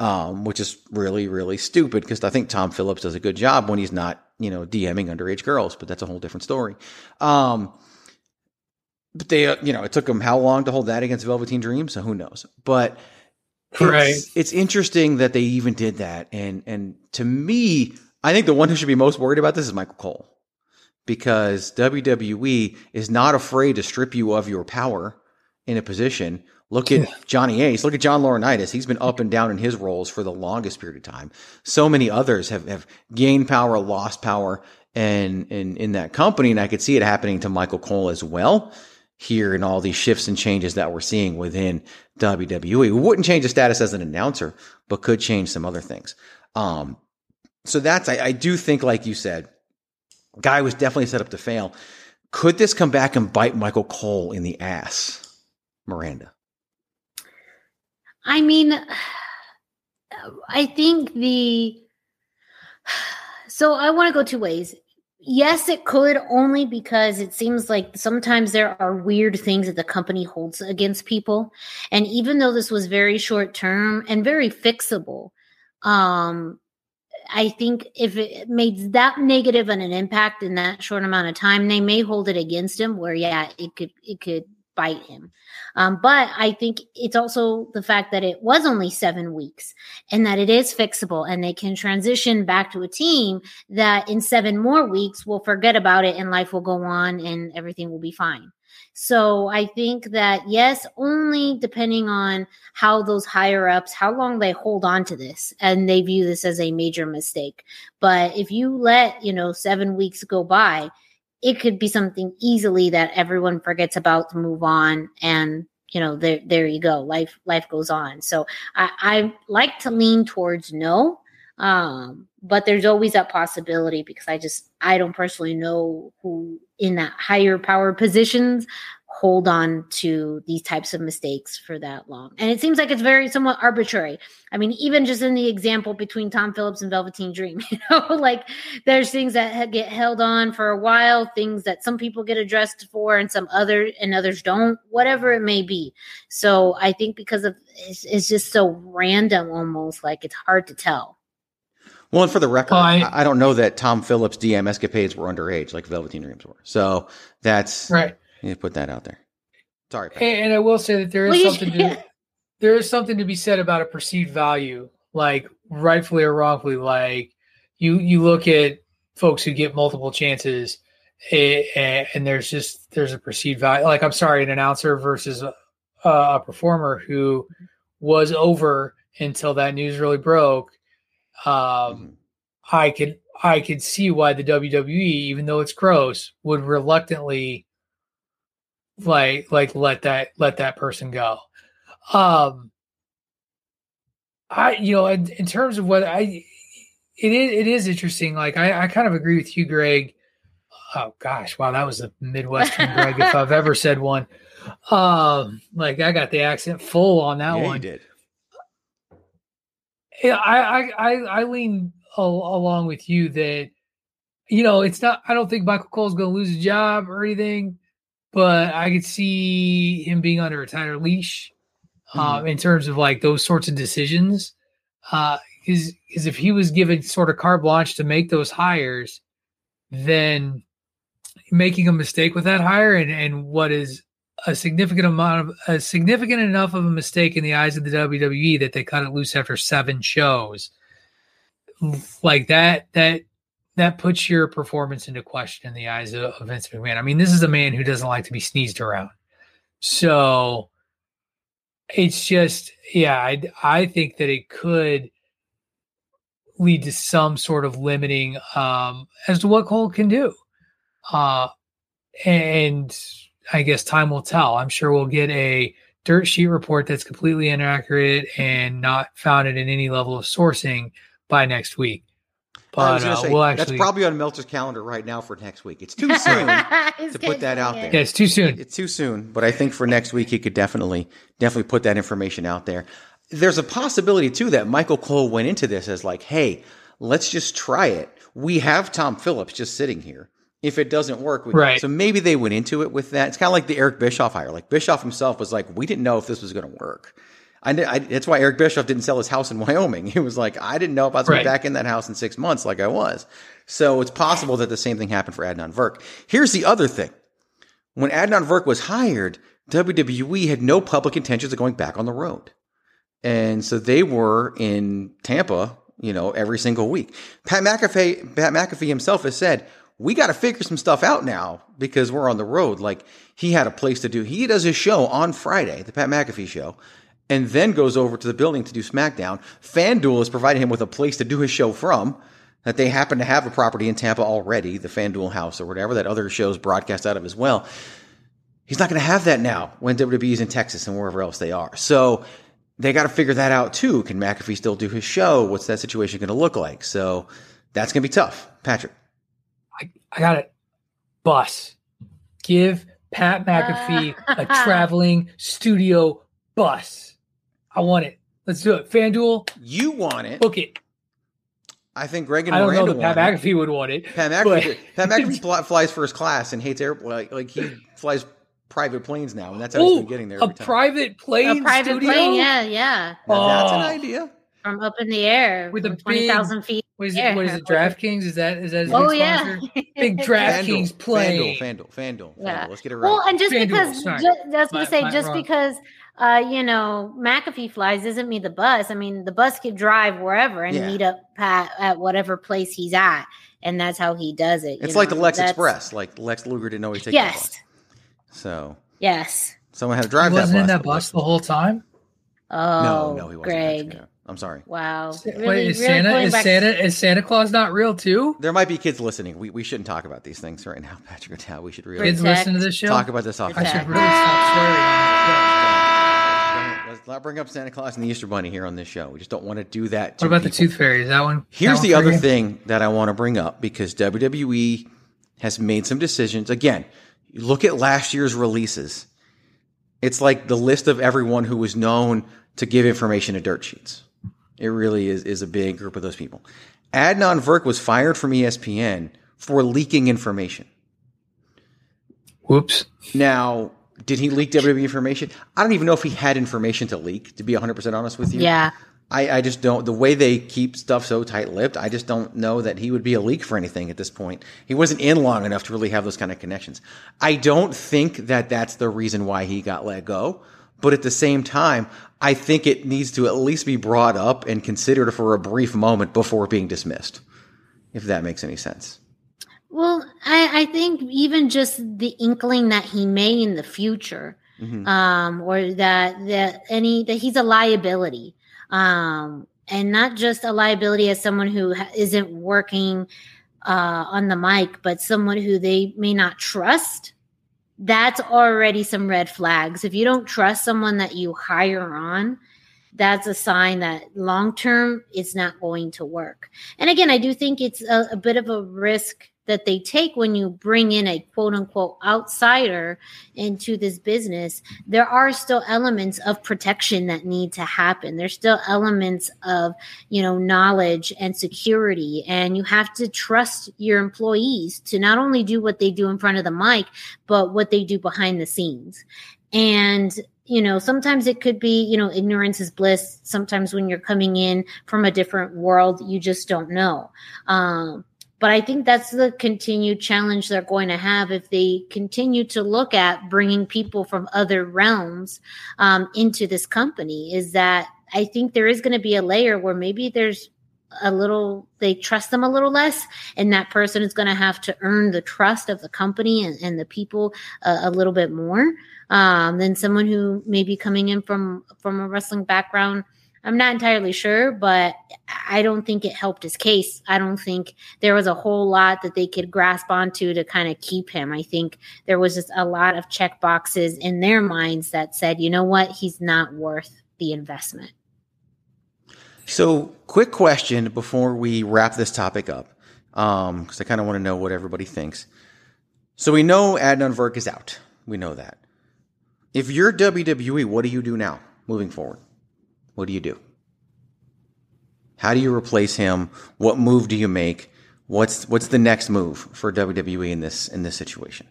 um, which is really really stupid because I think Tom Phillips does a good job when he's not you know DMing underage girls, but that's a whole different story. Um, but they, uh, you know, it took them how long to hold that against Velveteen Dream? So who knows? But it's, Right. it's interesting that they even did that. And and to me, I think the one who should be most worried about this is Michael Cole. Because WWE is not afraid to strip you of your power in a position. Look at Johnny Ace. Look at John Laurinaitis. He's been up and down in his roles for the longest period of time. So many others have, have gained power, lost power, and in in that company. And I could see it happening to Michael Cole as well here in all these shifts and changes that we're seeing within WWE. It wouldn't change his status as an announcer, but could change some other things. Um, so that's I, I do think, like you said, guy was definitely set up to fail. Could this come back and bite Michael Cole in the ass, Miranda? I mean, I think the. So I want to go two ways. Yes, it could only because it seems like sometimes there are weird things that the company holds against people. And even though this was very short term and very fixable, um, I think if it made that negative an an impact in that short amount of time, they may hold it against him where, yeah, it could, it could bite him. Um, but I think it's also the fact that it was only seven weeks and that it is fixable and they can transition back to a team that in seven more weeks will forget about it and life will go on and everything will be fine. So I think that yes, only depending on how those higher ups, how long they hold on to this and they view this as a major mistake. But if you let, you know, seven weeks go by, it could be something easily that everyone forgets about to move on and you know there there you go life life goes on. So i i like to lean towards no um but there's always that possibility because i just i don't personally know who in that higher power positions hold on to these types of mistakes for that long and it seems like it's very somewhat arbitrary i mean even just in the example between tom phillips and velveteen dream you know like there's things that get held on for a while things that some people get addressed for and some other and others don't whatever it may be so i think because of it's, it's just so random almost like it's hard to tell Well, and for the record, Well, I- I, I don't know that Tom Phillips DM escapades were underage like Velveteen Dreams were. So that's Right. You put that out there. Sorry. And, and I will say that there is Well, you something to there is something to be said about a perceived value, like rightfully or wrongfully. Like you you look at folks who get multiple chances, eh, eh, and there's just there's a perceived value. Like I'm sorry, an announcer versus a, a performer who was over until that news really broke. Um, Mhm. I could I could see why the WWE, even though it's gross, would reluctantly like like let that let that person go. Um I you know in, in terms of what I it is it is interesting. Like I, I kind of agree with you, Greg. Oh gosh, wow, that was a Midwestern Greg if I've ever said one. Um like I got the accent full on that yeah, one. you did. Yeah, I I I, I lean al- along with you that you know it's not. I don't think Michael Cole's going to lose a job or anything, but I could see him being under a tighter leash um, in terms of like those sorts of decisions. Uh, is is if he was given sort of carte blanche to make those hires, then making a mistake with that hire and, and what is a significant amount of a significant enough of a mistake in the eyes of the WWE that they cut it loose after seven shows. Like that, that that puts your performance into question in the eyes of, of Vince McMahon. I mean, this is a man who doesn't like to be sneezed around. So it's just, yeah, I, I think that it could lead to some sort of limiting um, as to what Cole can do. Uh, and I guess time will tell. I'm sure we'll get a dirt sheet report that's completely inaccurate and not founded in any level of sourcing by next week. But uh, say, we'll actually, that's probably on Meltzer's calendar right now for next week. It's too soon to put that out there. yeah, it's too soon. It's too soon, but I think for next week he could definitely definitely put that information out there. There's a possibility too that Michael Cole went into this as like, hey, let's just try it. We have Tom Phillips just sitting here. If it doesn't work, we, Right. so maybe they went into it with that. It's kind of like the Eric Bischoff hire. Like Bischoff himself was like, we didn't know if this was going to work. I, I, that's why Eric Bischoff didn't sell his house in Wyoming. He was like, I didn't know if I was to be Right. back in that house in six months like I was. So it's possible that the same thing happened for Adnan Virk. Here's the other thing. When Adnan Virk was hired, WWE had no public intentions of going back on the road. And so they were in Tampa, you know, every single week. Pat McAfee, Pat McAfee himself has said, we got to figure some stuff out now because we're on the road. Like he had a place to do. He does his show on Friday, the Pat McAfee show, and then goes over to the building to do SmackDown. FanDuel is providing him with a place to do his show from. That they happen to have a property in Tampa already, the FanDuel house or whatever that other shows broadcast out of as well. He's not going to have that now when WWE is in Texas and wherever else they are. So they got to figure that out too. Can McAfee still do his show? What's that situation going to look like? So that's going to be tough. Patrick. I, I got it. Bus. Give Pat McAfee a traveling studio bus. I want it. Let's do it. FanDuel, You want it. book it. I think Greg and I don't know Miranda that Pat want it. McAfee would want it. Pat McAfee, Pat McAfee fly- flies first class and hates air like, like he flies private planes now, and that's how he's Oh, been getting there. a time. private plane a private studio? plane, yeah, yeah, Now, that's an Oh. idea. from up in the air With a twenty thousand feet. What is it? What is it? DraftKings? Is that is that his Oh big yeah. Big DraftKings FanDuel, plane. FanDuel, FanDuel, FanDuel, Yeah. FanDuel. Let's get it right. Well, and just FanDuel, because, sorry. ju- I was gonna say, my- just wrong. because, uh, you know, McAfee flies isn't me the bus. I mean, the bus could drive wherever and Yeah. meet up Pat at whatever place he's at, and that's how he does it. you it's like the know? Lex That's- Express. Like Lex Luger didn't always take Yes, the bus. So yes. someone had to drive that wasn't bus. in that but bus the whole time. Oh, No, no, he wasn't. Greg. actually. I'm sorry. Wow. Wait, is really Santa is Santa is Santa Claus not real too? There might be kids listening. We, we shouldn't talk about these things right now, Patrick. Now we should really Kids listen to this show. talk about this off. I the should really stop swearing. Let's not bring up Santa Claus and the Easter Bunny here on this show. We just don't want to do that. What to about the. Tooth Fairy? Is that one? Here's that the one for other you? thing that I want to bring up because WWE has made some decisions. Again, look at last year's releases. It's like the list of everyone who was known to give information to dirt sheets. It really is, is a big group of those people. Adnan Virk was fired from ESPN for leaking information. Whoops. Now, did he leak WWE information? I don't even know if he had information to leak, to be 100% honest with you. Yeah. I, I just don't. The way they keep stuff so tight lipped, I just don't know that he would be a leak for anything at this point. He wasn't in long enough to really have those kind of connections. I don't think that that's the reason why he got let go. But at the same time, I think it needs to at least be brought up and considered for a brief moment before being dismissed, if that makes any sense. Well, I, I think even just the inkling that he may in the future, Mhm. um, or that that any that he's a liability, um, and not just a liability as someone who isn't working uh, on the mic, but someone who they may not trust. That's already some red flags. If you don't trust someone that you hire on, that's a sign that long term it's not going to work. And again, I do think it's a, a bit of a risk that they take when you bring in a quote unquote outsider into this business. There are still elements of protection that need to happen. There's still elements of, you know, knowledge and security. And you have to trust your employees to not only do what they do in front of the mic, but what they do behind the scenes. And you know, sometimes it could be, you know, ignorance is bliss. Sometimes when you're coming in from a different world, you just don't know. Um, but I think that's the continued challenge they're going to have if they continue to look at bringing people from other realms um, into this company. Is that I think there is going to be a layer where maybe there's a little they trust them a little less and that person is going to have to earn the trust of the company and, and the people a little bit more um, than someone who may be coming in from from a wrestling background i'm not entirely sure but i don't think it helped his case i don't think there was a whole lot that they could grasp onto to kind of keep him i think there was just a lot of check boxes in their minds that said you know what he's not worth the investment So, quick question before we wrap this topic up, um, because I kind of want to know what everybody thinks. So, we know Adnan Virk is out. We know that. If you're WWE, what do you do now moving forward? What do you do? How do you replace him? What move do you make? What's what's the next move for WWE in this in this situation?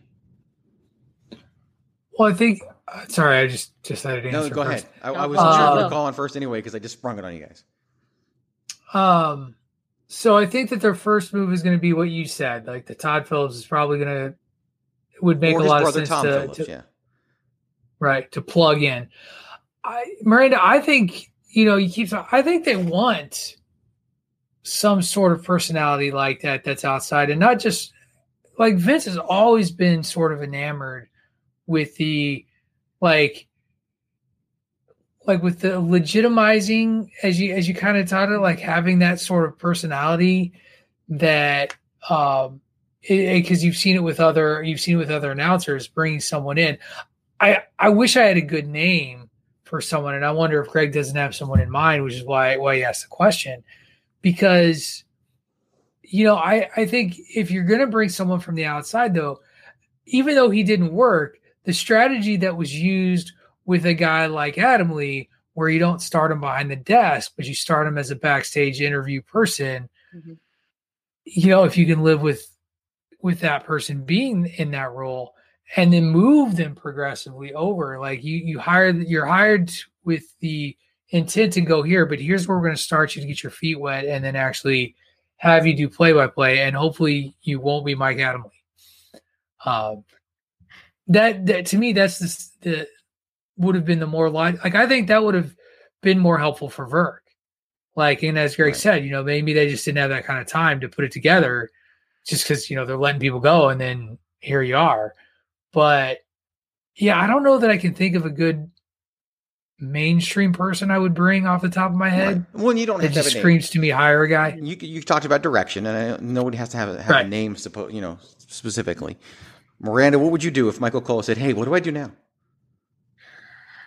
Well, I think. uh, Sorry, I just just had an No, answer. go first. ahead. I, I was Uh, sure you go. were calling first anyway because I just sprung it on you guys. Um, so I think that their first move is going to be what you said. Like the Todd Phillips is probably going to would make a lot of sense Tom to, Phillips. to- yeah. right to plug in. I Miranda, I think you know you keep. I think they want some sort of personality like that that's outside, and not just like Vince has always been sort of enamored with the like like with the legitimizing as you as you kind of taught it like having that sort of personality that um because you've seen it with other you've seen it with other announcers bringing someone in i i wish i had a good name for someone and i wonder if greg doesn't have someone in mind which is why why he asked the question because you know i i think if you're going to bring someone from the outside though even though he didn't work the strategy that was used with a guy like Adamle, where you don't start him behind the desk, but you start him as a backstage interview person. Mhm. You know, if you can live with with that person being in that role, and then move them progressively over, like you you hired you're hired with the intent to go here, but here's where we're going to start you to get your feet wet, and then actually have you do play by play, and hopefully you won't be Mike Adamle. Um, that that to me that's the the would have been the more like like I think that would have been more helpful for Virk. Like and as Greg Right. said, you know, maybe they just didn't have that kind of time to put it together just because you know they're letting people go and then here you are. But yeah, I don't know that I can think of a good mainstream person I would bring off the top of my head. Right. Well, you don't have to have just a name. screams to me hire a guy. You you've talked about direction, and I, nobody has to have, a- have a name. Suppo- you know specifically. Miranda, what would you do if Michael Cole said, "Hey, what do I do now?"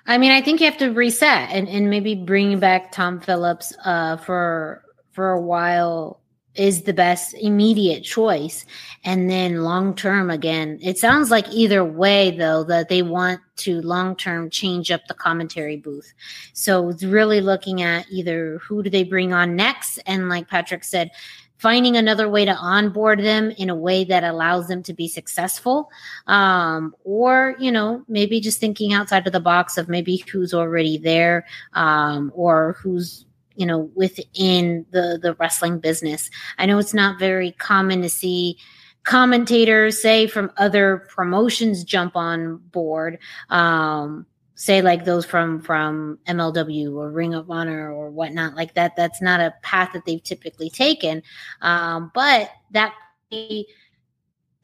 I mean, I think you have to reset and, and maybe bringing back Tom Phillips uh, for for a while is the best immediate choice. And then long term, again, it sounds like either way though that they want to long term change up the commentary booth. So it's really looking at either who do they bring on next, and like Patrick said. Finding another way to onboard them in a way that allows them to be successful, um, or you know maybe just thinking outside of the box of maybe who's already there um, or who's you know within the the wrestling business. I know it's not very common to see commentators say from other promotions jump on board um say like those from from mlw or ring of honor or whatnot like that. That's not a path that they've typically taken. Um but that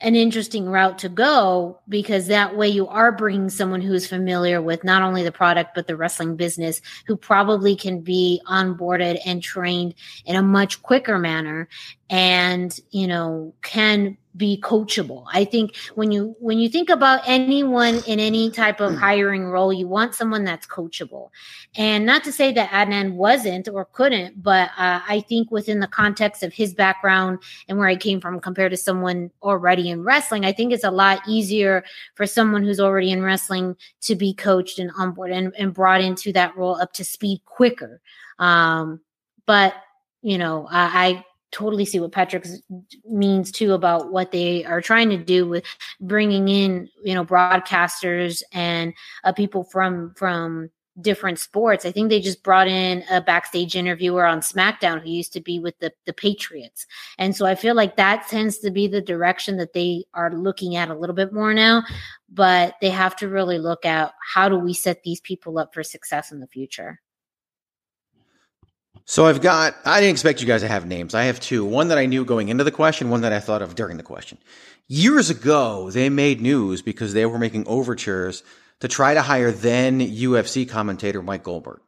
an interesting route to go because that way you are bringing someone who is familiar with not only the product but the wrestling business who probably can be onboarded and trained in a much quicker manner and you know can be coachable. I think when you when you think about anyone in any type of hiring role you want someone that's coachable. And not to say that adnan wasn't or couldn't but uh, i think within the context of his background and where I came from compared to someone already in wrestling, I think it's a lot easier for someone who's already in wrestling to be coached and on board and, and brought into that role up to speed quicker. Um, but you know, I, I totally see what Patrick means too about what they are trying to do with bringing in, you know, broadcasters and uh, people from from different sports. I think they just brought in a backstage interviewer on SmackDown who used to be with the the Patriots. And so I feel like that tends to be the direction that they are looking at a little bit more now, but they have to really look at how do we set these people up for success in the future. So I've got, I didn't expect you guys to have names. I have two. One that I knew going into the question, one that I thought of during the question. Years ago, they made news because they were making overtures to try to hire then UFC commentator Mike Goldberg.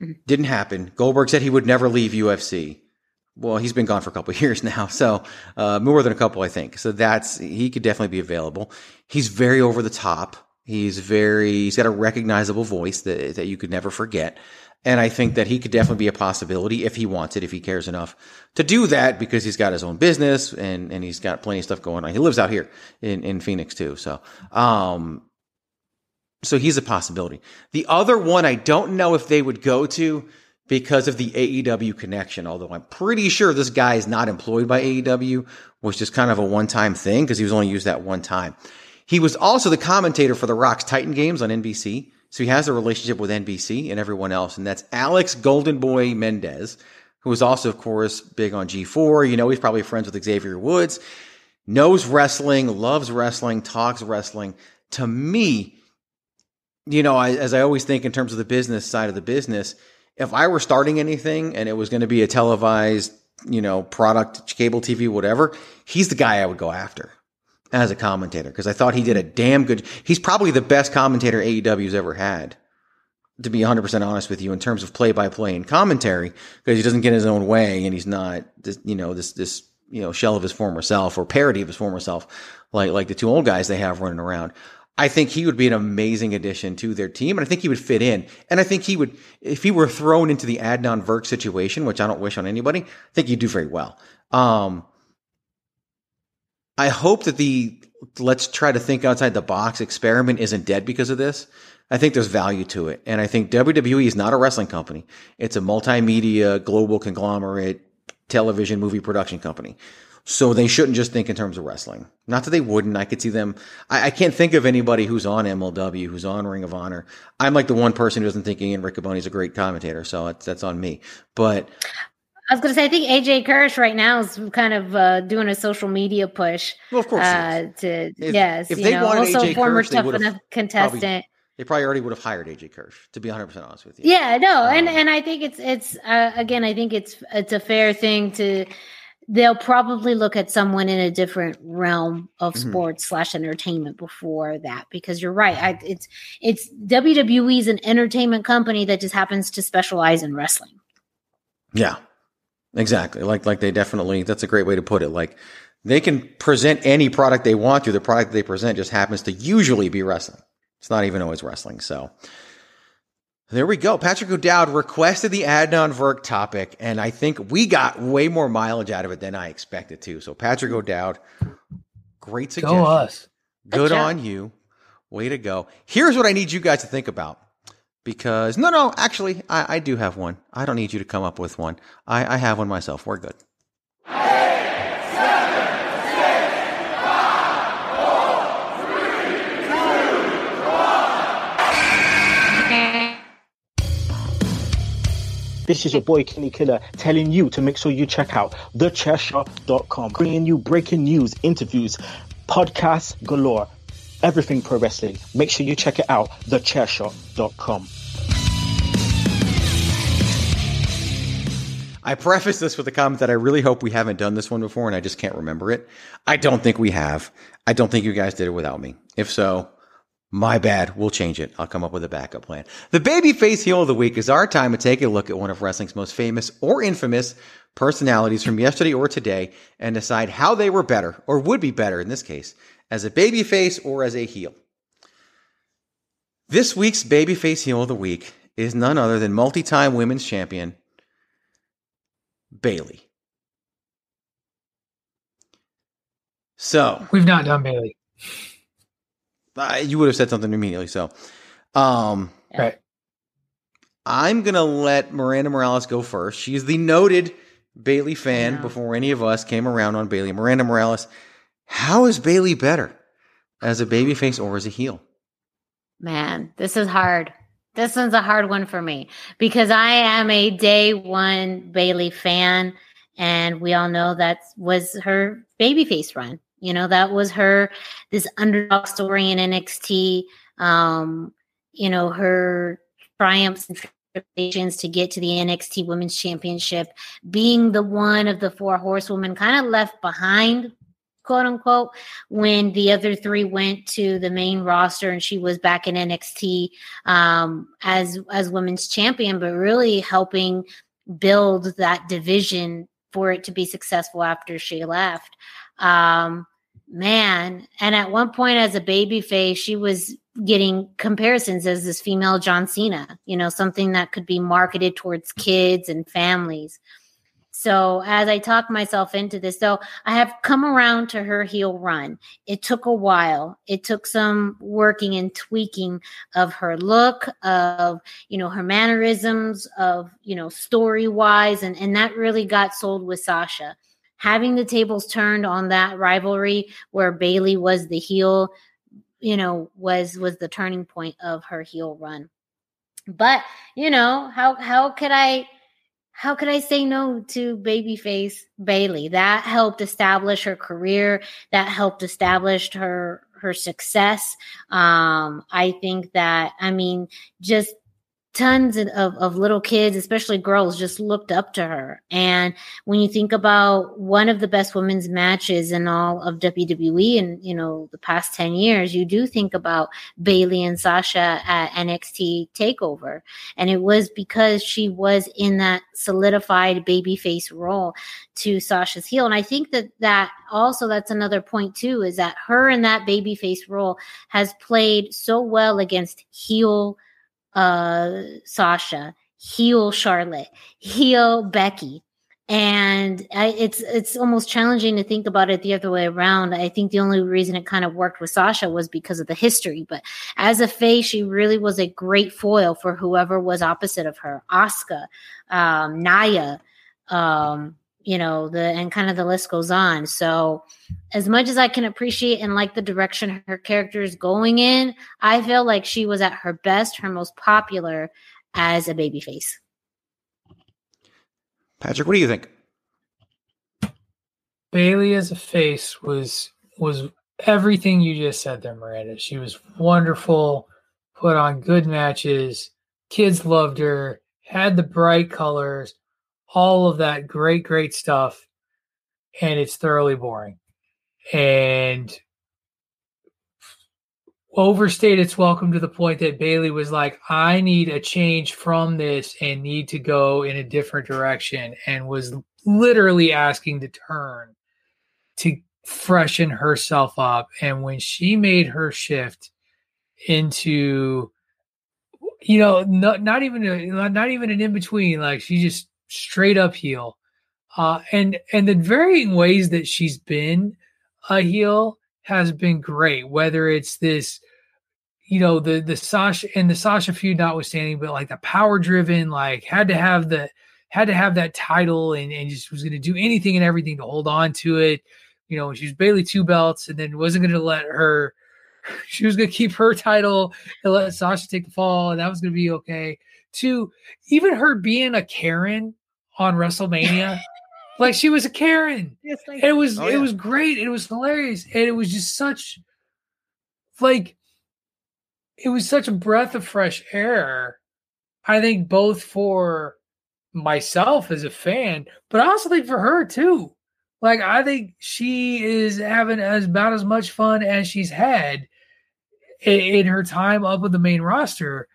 Mm-hmm. Didn't happen. Goldberg said he would never leave UFC. Well, he's been gone for a couple years now, so uh, more than a couple, I think. So that's he could definitely be available. He's very over the top. He's very he's got a recognizable voice that that you could never forget. And I think that he could definitely be a possibility if he wants it, if he cares enough to do that, because he's got his own business and, and he's got plenty of stuff going on. He lives out here in, in Phoenix too. So, um, so he's a possibility. The other one I don't know if they would go to because of the AEW connection, although I'm pretty sure this guy is not employed by AEW, which is kind of a one time thing because he was only used that one time. He was also the commentator for the Rock's Titan games on NBC. So he has a relationship with NBC and everyone else. And that's Alex Golden Boy Mendez, who is also, of course, big on G4. You know, he's probably friends with Xavier Woods, knows wrestling, loves wrestling, talks wrestling. To me, you know, I, as I always think in terms of the business side of the business, if I were starting anything and it was going to be a televised, you know, product, cable TV, whatever, he's the guy I would go after as a commentator because I thought he did a damn good. He's probably the best commentator AEW's ever had. To be 100% honest with you, in terms of play by play and commentary, because he doesn't get his own way and he's not, this, you know, this, this, you know, shell of his former self or parody of his former self, like, like the two old guys they have running around. I think he would be an amazing addition to their team, and I think he would fit in. And I think he would, if he were thrown into the Adnan Virk situation, which I don't wish on anybody, I think he'd do very well. Um, I hope that the let's try to think outside the box experiment isn't dead because of this. I think there's value to it. And I think WWE is not a wrestling company. It's a multimedia global conglomerate television movie production company. So they shouldn't just think in terms of wrestling. Not that they wouldn't. I could see them. I, I can't think of anybody who's on MLW, who's on Ring of Honor. I'm like the one person who doesn't think Ian Riccaboni is a great commentator. So that's on me. But I was going to say, I think AJ Kirsch right now is kind of uh, doing a social media push. Well, of course. Uh, to if, yes, if you they know, wanted also AJ former Kirsch, they tough enough contestant. Probably, they probably already would have hired AJ Kirsch. To be 100 percent honest with you. Yeah, no, Um, and and I think it's it's uh, again, I think it's it's a fair thing to. They'll probably look at someone in a different realm of Mhm. sports slash entertainment before that, because you're right. I, it's it's WWE is an entertainment company that just happens to specialize in wrestling. Yeah, exactly. Like like they definitely. That's a great way to put it. Like they can present any product they want to. The product they present just happens to usually be wrestling. It's not even always wrestling. So there we go. Patrick O'Dowd requested the Adnan Virk topic, and I think we got way more mileage out of it than I expected to. So Patrick O'Dowd, great suggestion. Go us. Good job. on you. Way to go. Here's what I need you guys to think about. Because, no, no, actually, I, I do have one. I don't need you to come up with one. I, I have one myself. We're good. This is your boy Kenny Killer telling you to make sure you check out thechairshot.com, bringing you breaking news, interviews, podcasts galore, everything pro wrestling. Make sure you check it out, thechairshot.com. I preface this with a comment that I really hope we haven't done this one before and I just can't remember it. I don't think we have. I don't think you guys did it without me. If so, my bad. We'll change it. I'll come up with a backup plan. The babyface heel of the week is our time to take a look at one of wrestling's most famous or infamous personalities from yesterday or today and decide how they were better or would be better in this case as a babyface or as a heel. This week's babyface heel of the week is none other than multi-time women's champion Bayley. So, We've not done Bayley. uh, you would have said something immediately. So, um, Right. I'm gonna let Miranda Morales go first. She's the noted Bayley fan Yeah. before any of us came around on Bayley. Miranda Morales, how is Bayley better as a babyface or as a heel? Man, this is hard. This one's a hard one for me because I am a day one Bayley fan, and we all know that was her babyface run. You know, that was her this underdog story in NXT. Um, you know, her triumphs and tribulations to get to the NXT Women's Championship, being the one of the four horsewomen kind of left behind quote unquote, when the other three went to the main roster and she was back in NXT um, as as women's champion, but really helping build that division for it to be successful after she left. Um, man, and at one point as a baby face, she was getting comparisons as this female John Cena, you know, something that could be marketed towards kids and families. So as I talk myself into this, so I have come around to her heel run. It took a while. It took some working and tweaking of her look, of you know her mannerisms, of you know story wise, and and that really got sold with Sasha. Having the tables turned on that rivalry where Bayley was the heel, you know, was was the turning point of her heel run. But you know how how could I? How could I say no to babyface Bayley? That helped establish her career. That helped establish her her success. Um, I think that I mean, just tons of, of little kids, especially girls, just looked up to her. And when you think about one of the best women's matches in all of WWE in, you know, the past 10 years, you do think about Bayley and Sasha at NXT takeover. And it was because she was in that solidified babyface role to Sasha's heel. And I think that that also, that's another point too, is that her in that babyface role has played so well against heel uh, Sasha, heel Charlotte, heel Becky. And I, it's it's almost challenging to think about it the other way around. I think the only reason it kind of worked with Sasha was because of the history. But as a face, she really was a great foil for whoever was opposite of her. Asuka, um, Nia, um, you know the and kind of the list goes on. So as much as i can appreciate and like the direction her character is going in i feel like she was at her best her most popular as a babyface. Patrick what do you think? Bayley as a face was was everything you just said there miranda. She was wonderful put on good matches. Kids loved her had the bright colors all of that great, great stuff, and it's thoroughly boring. And overstayed its welcome to the point that Bayley was like, I need a change from this and need to go in a different direction, and was literally asking to turn to freshen herself up. And when she made her shift into, you know, not, not even a, not even an in between, like she just straight up heel. Uh, and and the varying ways that she's been a heel has been great. Whether it's this, you know, the the Sasha and the Sasha feud notwithstanding, but like the power driven, like had to have the had to have that title and, and just was going to do anything and everything to hold on to it. You know, she was Bayley two belts and then wasn't going to let her. She was going to keep her title and let Sasha take the fall, and that was going to be okay. To even her being a Karen on WrestleMania. like she was a Karen. like, it was oh, yeah. it was great. It was hilarious. And it was just such like it was such a breath of fresh air. I think both for myself as a fan, but I also think for her too. Like I think she is having as about as much fun as she's had in, in her time up with the main roster,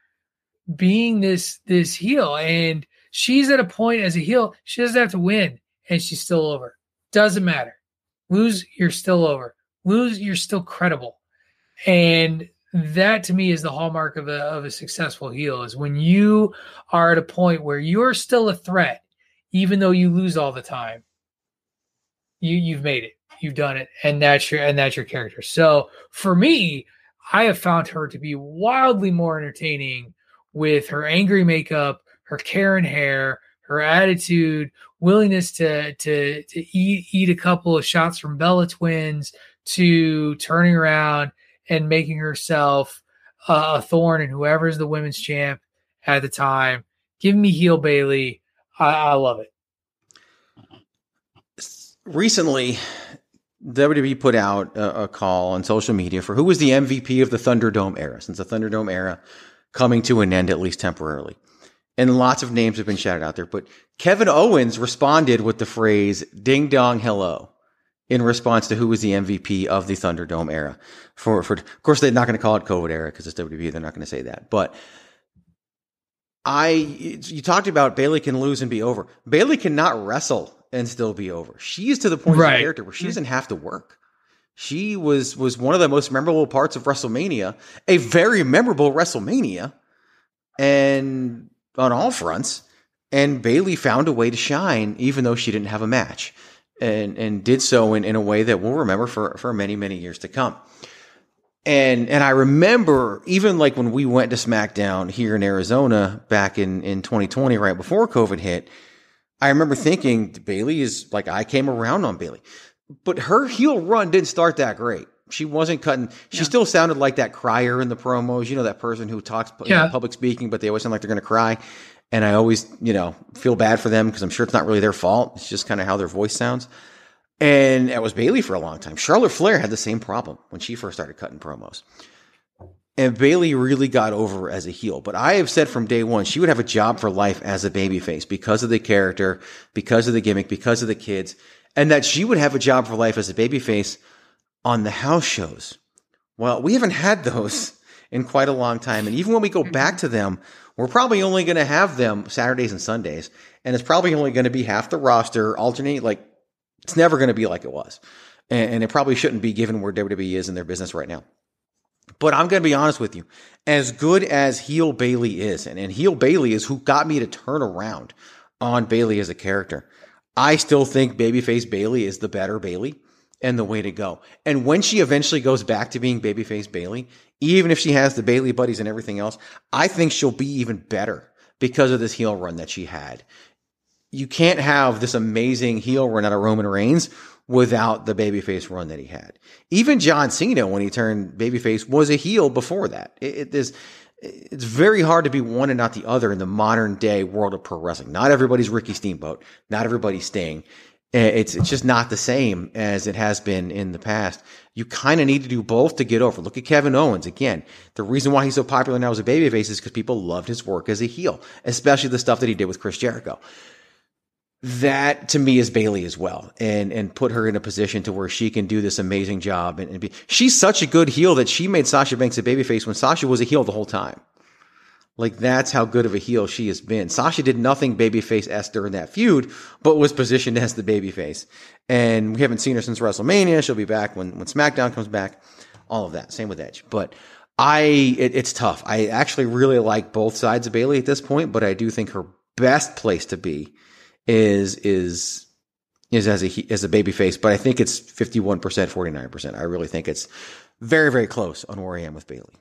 being this this heel. And She's at a point as a heel, she doesn't have to win, and she's still over. Doesn't matter. Lose, you're still over. Lose, you're still credible. And that to me is the hallmark of a, of a successful heel is when you are at a point where you're still a threat, even though you lose all the time. You you've made it. You've done it. And that's your and that's your character. So for me, I have found her to be wildly more entertaining with her angry makeup, her Karen hair, her attitude, willingness to to to eat eat a couple of shots from Bella Twins, to turning around and making herself uh, a thorn in whoever's the women's champ. at the time. Give me heel Bayley. I, I love it. Recently, WWE put out a, a, call on social media for who was the MVP of the Thunderdome era, since the Thunderdome era coming to an end, at least temporarily. And lots of names have been shouted out there, but Kevin Owens responded with the phrase ding dong hello in response to who was the MVP of the Thunderdome era. For, for, of course, they're not going to call it COVID era because it's WWE. They're not going to say that, but I, you talked about Bayley can lose and be over. Bayley cannot wrestle and still be over. She's to the point right. of the character where she doesn't have to work. She was was one of the most memorable parts of WrestleMania, a very memorable WrestleMania, and on all fronts. And Bayley found a way to shine, even though she didn't have a match, and and did so in, in a way that we'll remember for for many many years to come. And and I remember even like when we went to SmackDown here in Arizona back in in 2020, right before COVID hit I remember thinking Bayley is like I came around on Bayley, but her heel run didn't start that great. She wasn't cutting. She yeah. still sounded like that crier in the promos. You know that person who talks yeah. public speaking, but they always sound like they're going to cry. And I always, you know, feel bad for them because I'm sure it's not really their fault. It's just kind of how their voice sounds. And that was Bayley for a long time. Charlotte Flair had the same problem when she first started cutting promos. And Bayley really got over as a heel. But I have said from day one, she would have a job for life as a babyface because of the character, because of the gimmick, because of the kids, and that she would have a job for life as a babyface on the house shows. Well, we haven't had those in quite a long time. And even when we go back mm-hmm. to them, we're probably only going to have them Saturdays and Sundays. And it's probably only going to be half the roster, alternate. Like, it's never going to be like it was. And, and it probably shouldn't be given where WWE is in their business right now. But I'm going to be honest with you. As good as Heel Bayley is, and, and Heel Bayley is who got me to turn around on Bayley as a character, I still think Babyface Bayley is the better Bayley and the way to go. And when she eventually goes back to being Babyface Bayley, even if she has the Bayley buddies and everything else, I think she'll be even better because of this heel run that she had. You can't have this amazing heel run out of Roman Reigns without the babyface run that he had. Even John Cena, when he turned babyface, was a heel before that. It, it is, it's very hard to be one and not the other in the modern day world of pro wrestling. Not everybody's Ricky Steamboat. Not everybody's Sting. Eh, it's it's just not the same as it has been in the past. You kind of need to do both to get over. Look at Kevin Owens again. The reason why he's so popular now as a babyface is because people loved his work as a heel, especially the stuff that he did with Chris Jericho that to me is Bayley as well, and and put her in a position to where she can do this amazing job. And, and be, she's such a good heel that she made Sasha Banks a babyface when Sasha was a heel the whole time. Like that's how good of a heel she has been. Sasha did nothing babyface s during that feud, but was positioned as the babyface. And we haven't seen her since WrestleMania. She'll be back when when SmackDown comes back. All of that. Same with Edge, but. I it, it's tough. I actually really like both sides of Bayley at this point, but I do think her best place to be is is is as a as a baby face, but I think it's fifty one percent, forty nine percent. I really think it's very very close on where I am with Bayley.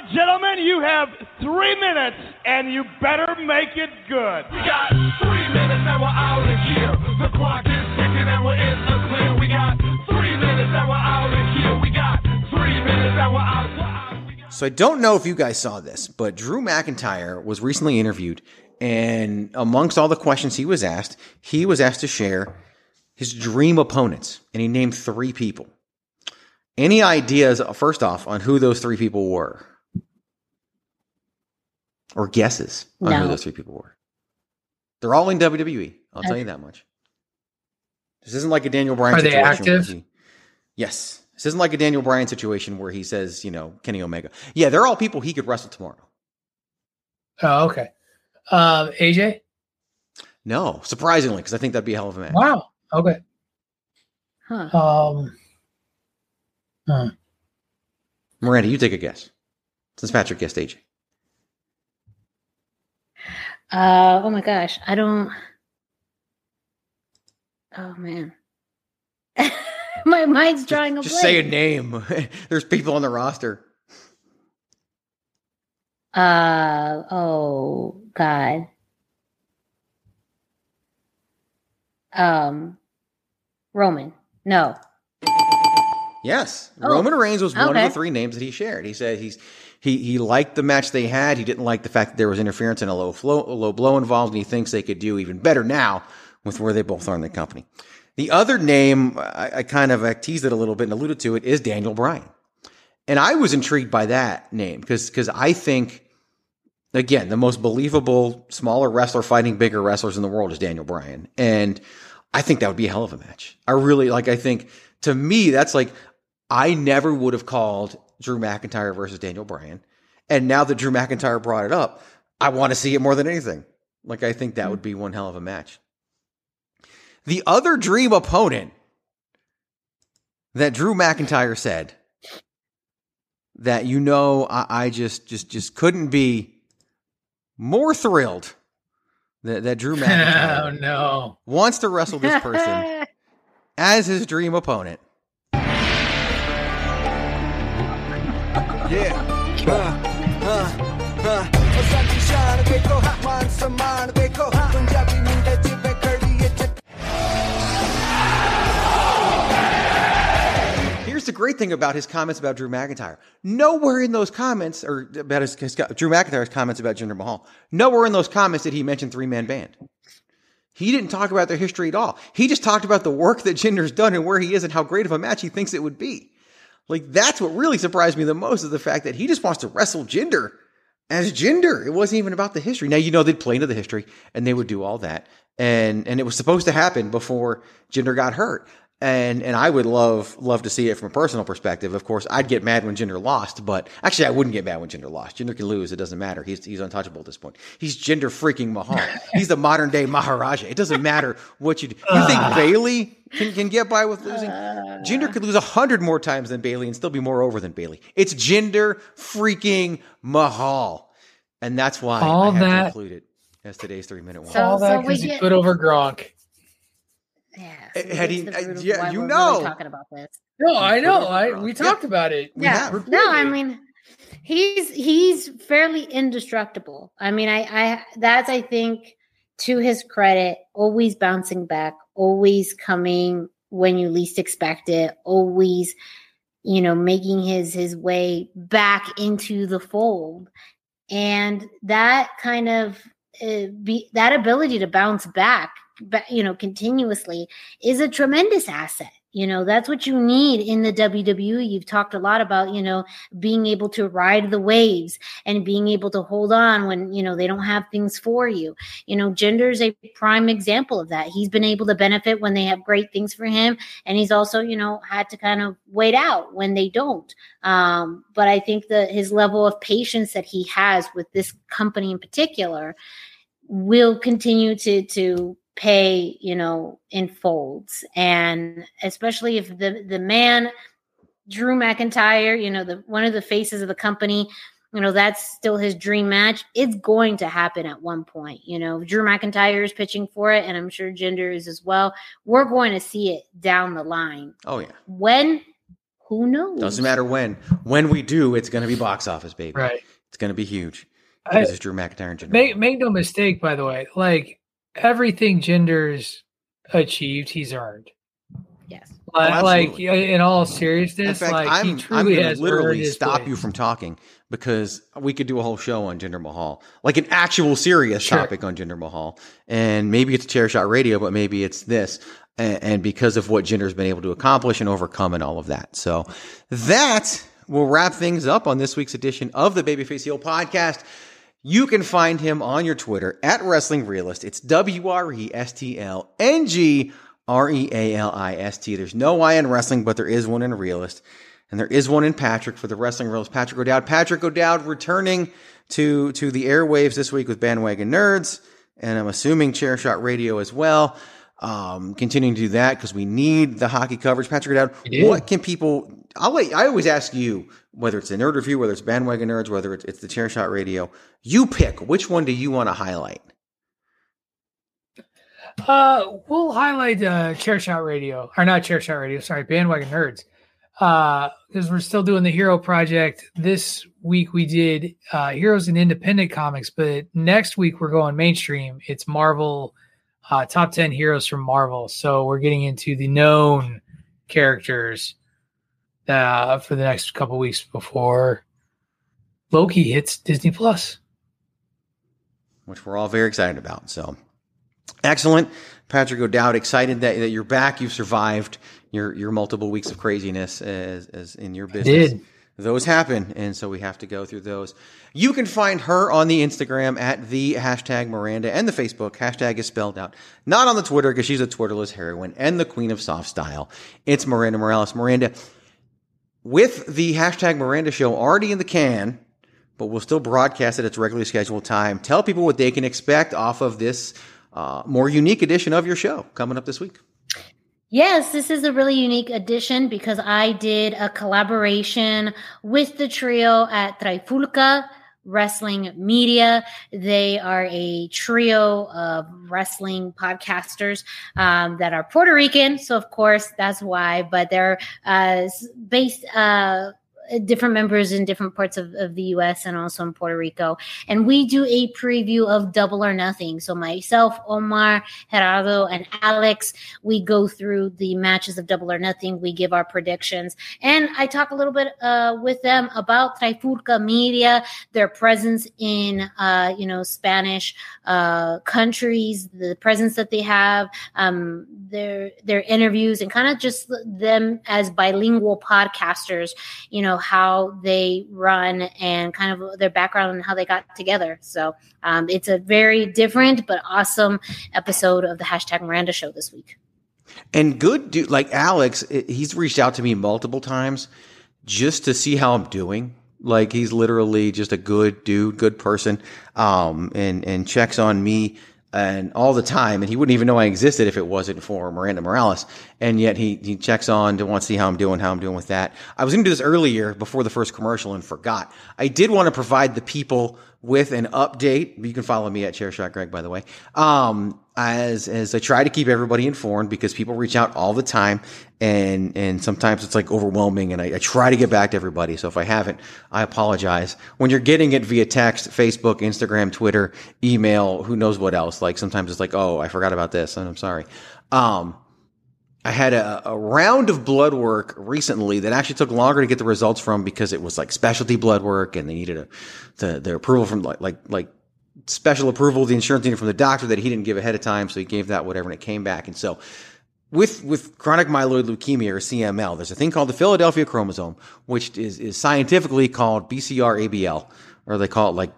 All right, gentlemen, you have three minutes, and you better make it good. We got three minutes, and we're out of here. The clock is ticking, and we're in the clear. We got three minutes, and we're out of here. We got three minutes, and we're out. So I don't know if you guys saw this, but Drew McIntyre was recently interviewed and amongst all the questions he was asked, he was asked to share his dream opponents, and he named three people. Any ideas, uh, first off, on who those three people were? Or guesses on no. who those three people were? They're all in WWE. I'll tell you that much. This isn't like a Daniel Bryan. Are they active? He, yes. This isn't like a Daniel Bryan situation where he says, you know, Kenny Omega. Yeah, they're all people he could wrestle tomorrow. Oh, okay. Um, AJ? No, surprisingly, because I think that'd be a hell of a match. Wow. Okay. Huh. Um. Huh. Miranda, you take a guess. Since Patrick guessed AJ. Uh. Oh my gosh, I don't. Oh man. my mind's drawing just, a Just say a name. There's people on the roster. Uh oh God. Um Roman. No. Yes, Oh, Roman Reigns was one okay. of the three names that he shared. He said he's he he liked the match they had. He didn't like the fact that there was interference and a low flow, a low blow involved, and he thinks they could do even better now with where they both are in the company. The other name I, I kind of I teased it a little bit and alluded to it is Daniel Bryan, and I was intrigued by that name because because I think again the most believable smaller wrestler fighting bigger wrestlers in the world is Daniel Bryan, and I think that would be a hell of a match. I really like. I think to me that's like I never would have called Drew McIntyre versus Daniel Bryan. And now that Drew McIntyre brought it up, I want to see it more than anything. Like, I think that hmm. would be one hell of a match. The other dream opponent that Drew McIntyre said that you know I, I just just just couldn't be more thrilled that, that Drew oh McIntyre no. wants to wrestle this person as his dream opponent. Yeah. Uh, uh, uh. Here's the great thing about his comments about Drew McIntyre. Nowhere in those comments, or about his, his Drew McIntyre's comments about Jinder Mahal, nowhere in those comments did he mention three man band. He didn't talk about their history at all. He just talked about the work that Jinder's done and where he is and how great of a match he thinks it would be. Like that's what really surprised me the most is the fact that he just wants to wrestle Jinder as Jinder. It wasn't even about the history. Now you know they'd play into the history and they would do all that, and and it was supposed to happen before Jinder got hurt. And and I would love love to see it from a personal perspective. Of course, I'd get mad when Jinder lost, but actually I wouldn't get mad when Jinder lost. Jinder can lose; it doesn't matter. He's he's untouchable at this point. He's Jinder freaking Mahal. He's the modern day Maharaja. It doesn't matter what you do. You think ah. Bayley can, can get by with losing? Ah. Jinder could lose a hundred more times than Bayley and still be more over than Bayley. It's Jinder freaking Mahal, and that's why All I have to that- include it as today's three minute one. So- All that we because he get- put over Gronk. Yeah. So we had he- to uh, yeah, you know. really talking about this. No, I know. I Gronk. we Yeah. talked about it. We yeah. have. No, I mean, he's he's fairly indestructible. I mean, I I that's I think to his credit, always bouncing back, always coming when you least expect it, always you know making his his way back into the fold, and that kind of uh, be that ability to bounce back, ba- you know, continuously is a tremendous asset. You know, that's what you need in the WWE. You've talked a lot about, you know, being able to ride the waves and being able to hold on when, you know, they don't have things for you. You know, Jinder is a prime example of that. He's been able to benefit when they have great things for him. And he's also, you know, had to kind of wait out when they don't. Um, but I think that his level of patience that he has with this company in particular will continue to to pay you know in folds and especially if the the man drew mcintyre you know the one of the faces of the company you know that's still his dream match it's going to happen at one point you know drew mcintyre is pitching for it and i'm sure Jinder is as well we're going to see it down the line Oh yeah, when who knows doesn't matter when. When we do, it's going to be box office, baby. Right. It's going to be huge I- because it's Drew McIntyre and Jinder. Make make no mistake, by the way, like everything Jinder's achieved, he's earned. yes Like, Oh, like in all In seriousness, fact, like I'm, he I'm truly going has to literally earned stop place. you from talking because we could do a whole show on Jinder Mahal, like an actual serious Sure. topic on Jinder Mahal. And maybe it's Chair Shot Radio, but maybe it's this. And, and because of what Jinder's been able to accomplish and overcome and all of that. So that will wrap things up on this week's edition of the Babyface Heel podcast. You can find him on your Twitter at Wrestling Realist. It's W R E S T L N G R E A L I S T. There's no I in wrestling, but there is one in Realist. And there is one in Patrick for the Wrestling Realist, Patrick O'Dowd. Patrick O'Dowd returning to, to the airwaves this week with Bandwagon Nerds. And I'm assuming Chair Shot Radio as well. Um, continuing to do that because we need the hockey coverage. Patrick O'Dowd, do. what can people, I'll let, I always ask you, whether it's the Nerd Review, whether it's Bandwagon Nerds, whether it's, it's the Chair Shot Radio, you pick. Which one do you want to highlight? Uh, we'll highlight uh, Chair Shot Radio, or not Chair Shot Radio. Sorry, Bandwagon Nerds, Uh, because we're still doing the Hero Project. This week we did uh, Heroes and Independent Comics, but next week we're going mainstream. It's Marvel, uh, top ten heroes from Marvel. So we're getting into the known characters uh, for the next couple weeks before Loki hits Disney Plus. which we're all very excited about. So excellent. Patrick O'Dowd, excited that, that you're back. You've survived your, your multiple weeks of craziness as, as in your business. did. Those happen. And so we have to go through those. You can find her on the Instagram at the hashtag Miranda and the Facebook. Hashtag is spelled out. Not on the Twitter because she's a Twitterless heroine and the queen of soft style. It's Miranda Morales. Miranda, with the hashtag Miranda show already in the can, but we'll still broadcast it at its regularly scheduled time. Tell people what they can expect off of this uh, more unique edition of your show coming up this week. Yes, this is a really unique edition because I did a collaboration with the trio at Trifulca Wrestling Media. They are a trio of wrestling podcasters um, that are Puerto Rican. So, of course, that's why, but they're uh, based. Uh, different members in different parts of, of the US and also in Puerto Rico. And we do a preview of Double or Nothing. So myself, Omar, Gerardo, and Alex, we go through the matches of Double or Nothing. We give our predictions. And I talk a little bit uh, with them about Trifulca Media, their presence in, uh, you know, Spanish uh, countries, the presence that they have, um, their their interviews, and kind of just them as bilingual podcasters. You know how they run and kind of their background and how they got together. So um, it's a very different but awesome episode of the hashtag Miranda Show this week. And good dude, like Alex, he's reached out to me multiple times just to see how I'm doing. Like he's literally just a good dude, good person, um, and and checks on me and all the time. And he wouldn't even know I existed if it wasn't for Miranda Morales. And yet he he checks on to want to see how I'm doing, how I'm doing with that. I was going to do this earlier before the first commercial and forgot. I did want to provide the people with an update. You can follow me at Chairshot Greg, by the way. Um, as as I try to keep everybody informed because people reach out all the time, and and sometimes it's like overwhelming, and I, I try to get back to everybody. So if I haven't, I apologize. When you're getting it via text, Facebook, Instagram, Twitter, email, who knows what else? Like sometimes it's like, oh, I forgot about this, and I'm sorry. Um, I had a, a round of blood work recently that actually took longer to get the results from because it was like specialty blood work and they needed a, the, their approval from like, like, like special approval, the insurance needed from the doctor that he didn't give ahead of time. So he gave that whatever and it came back. And so with, with chronic myeloid leukemia or CML, there's a thing called the Philadelphia chromosome, which is, is scientifically called BCR-ABL, or they call it like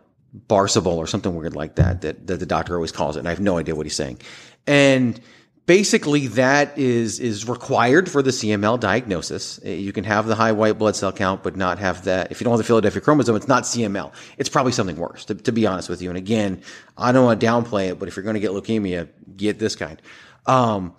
Barcival or something weird like that, that, that the doctor always calls it. And I have no idea what he's saying. And basically that is is required for the CML diagnosis. You can have the high white blood cell count, but not have that. If you don't have the Philadelphia chromosome, it's not CML. It's probably something worse, to, to be honest with you. And again, I don't want to downplay it, but if you're going to get leukemia, get this kind. Um,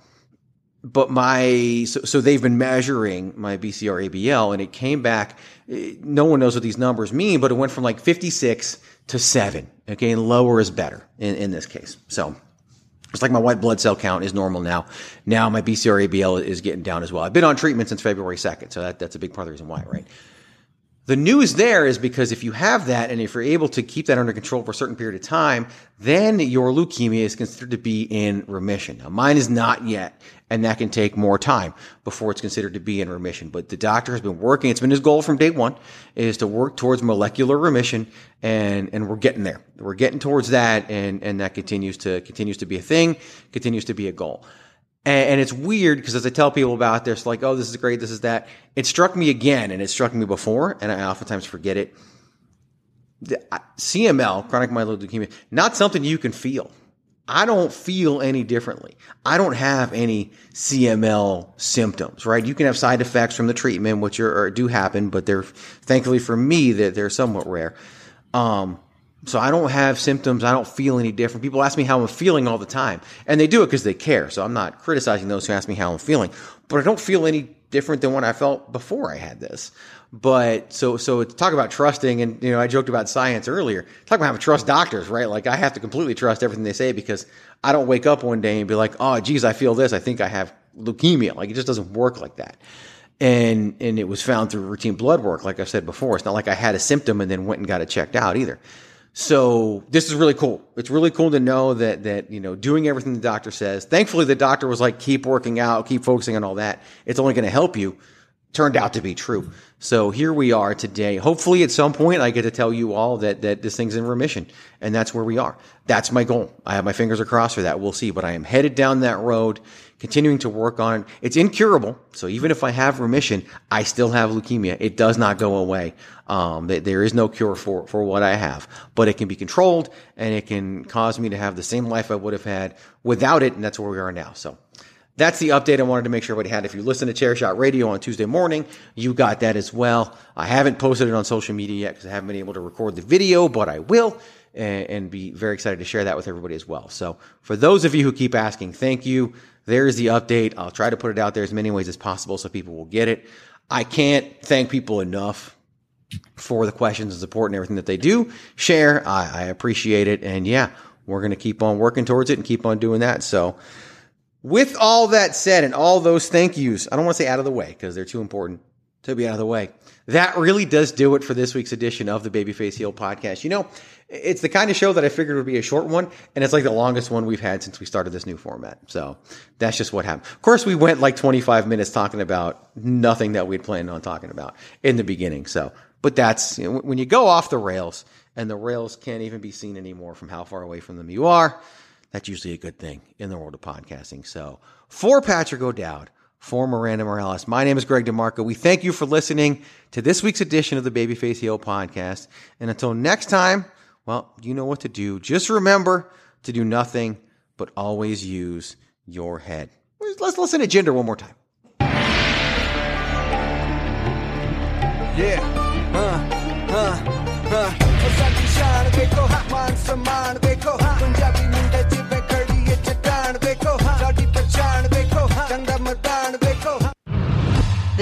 but my so, so they've been measuring my BCR ABL, and it came back. eh, No one knows what these numbers mean, but it went from like 56 to seven. Okay, and lower is better in, in this case. So it's like my white blood cell count is normal now. Now my BCR ABL is getting down as well. I've been on treatment since February 2nd, so that, that's a big part of the reason why, right? The news there is because if you have that and if you're able to keep that under control for a certain period of time, then your leukemia is considered to be in remission. Now, mine is not yet, and that can take more time before it's considered to be in remission. But the doctor has been working, it's been his goal from day one, is to work towards molecular remission, and, and we're getting there. We're getting towards that, and, and that continues to, continues to be a thing, continues to be a goal. And, and it's weird because as I tell people about this, like, oh, this is great, this is that. It struck me again, and it struck me before, and I oftentimes forget it. The, CML, chronic myeloid leukemia, not something you can feel. I don't feel any differently. I don't have any CML symptoms, right? You can have side effects from the treatment, which are, do happen, but they're thankfully for me that they're somewhat rare. Um, so I don't have symptoms. I don't feel any different. People ask me how I'm feeling all the time, and they do it because they care. So I'm not criticizing those who ask me how I'm feeling, but I don't feel any different than what I felt before I had this. But so so talk about trusting, and you know, I joked about science earlier. Talk about having to trust doctors, right? Like I have to completely trust everything they say because I don't wake up one day and be like, oh, geez, I feel this. I think I have leukemia. Like it just doesn't work like that and and it was found through routine blood work like i said before it's not like i had a symptom and then went and got it checked out either so this is really cool it's really cool to know that that you know doing everything the doctor says thankfully the doctor was like keep working out keep focusing on all that it's only going to help you turned out to be true. So here we are today. Hopefully, at some point, I get to tell you all that that this thing's in remission, and that's where we are. That's my goal. I have my fingers crossed for that. We'll see, but I am headed down that road, continuing to work on it. It's incurable, so even if I have remission, I still have leukemia. It does not go away. Um, there is no cure for for what I have, but it can be controlled, and it can cause me to have the same life I would have had without it, and that's where we are now. So that's the update I wanted to make sure everybody had. If you listen to Chair Shot Radio on Tuesday morning, you got that as well. I haven't posted it on social media yet because I haven't been able to record the video, but I will and, and, be very excited to share that with everybody as well. So for those of you who keep asking, thank you. There's the update. I'll try to put it out there as many ways as possible so people will get it. I can't thank people enough for the questions and support and everything that they do share. I, I appreciate it. And yeah, we're going to keep on working towards it and keep on doing that. So with all that said and all those thank yous, I don't want to say out of the way because they're too important to be out of the way. That really does do it for this week's edition of the Babyface Heel podcast. You know, it's the kind of show that I figured would be a short one, and it's like the longest one we've had since we started this new format. So that's just what happened. Of course, we went like 25 minutes talking about nothing that we'd planned on talking about in the beginning. So, but that's you know, when you go off the rails and the rails can't even be seen anymore from how far away from them you are that's usually a good thing in the world of podcasting. So for Patrick O'Dowd, for Miranda Morales, my name is Greg DeMarco. We thank you for listening to this week's edition of the Babyface Heel podcast. And until next time, well, you know what to do. Just remember to do nothing but always use your head. Let's listen to Jinder one more time. Yeah. Uh, uh, uh.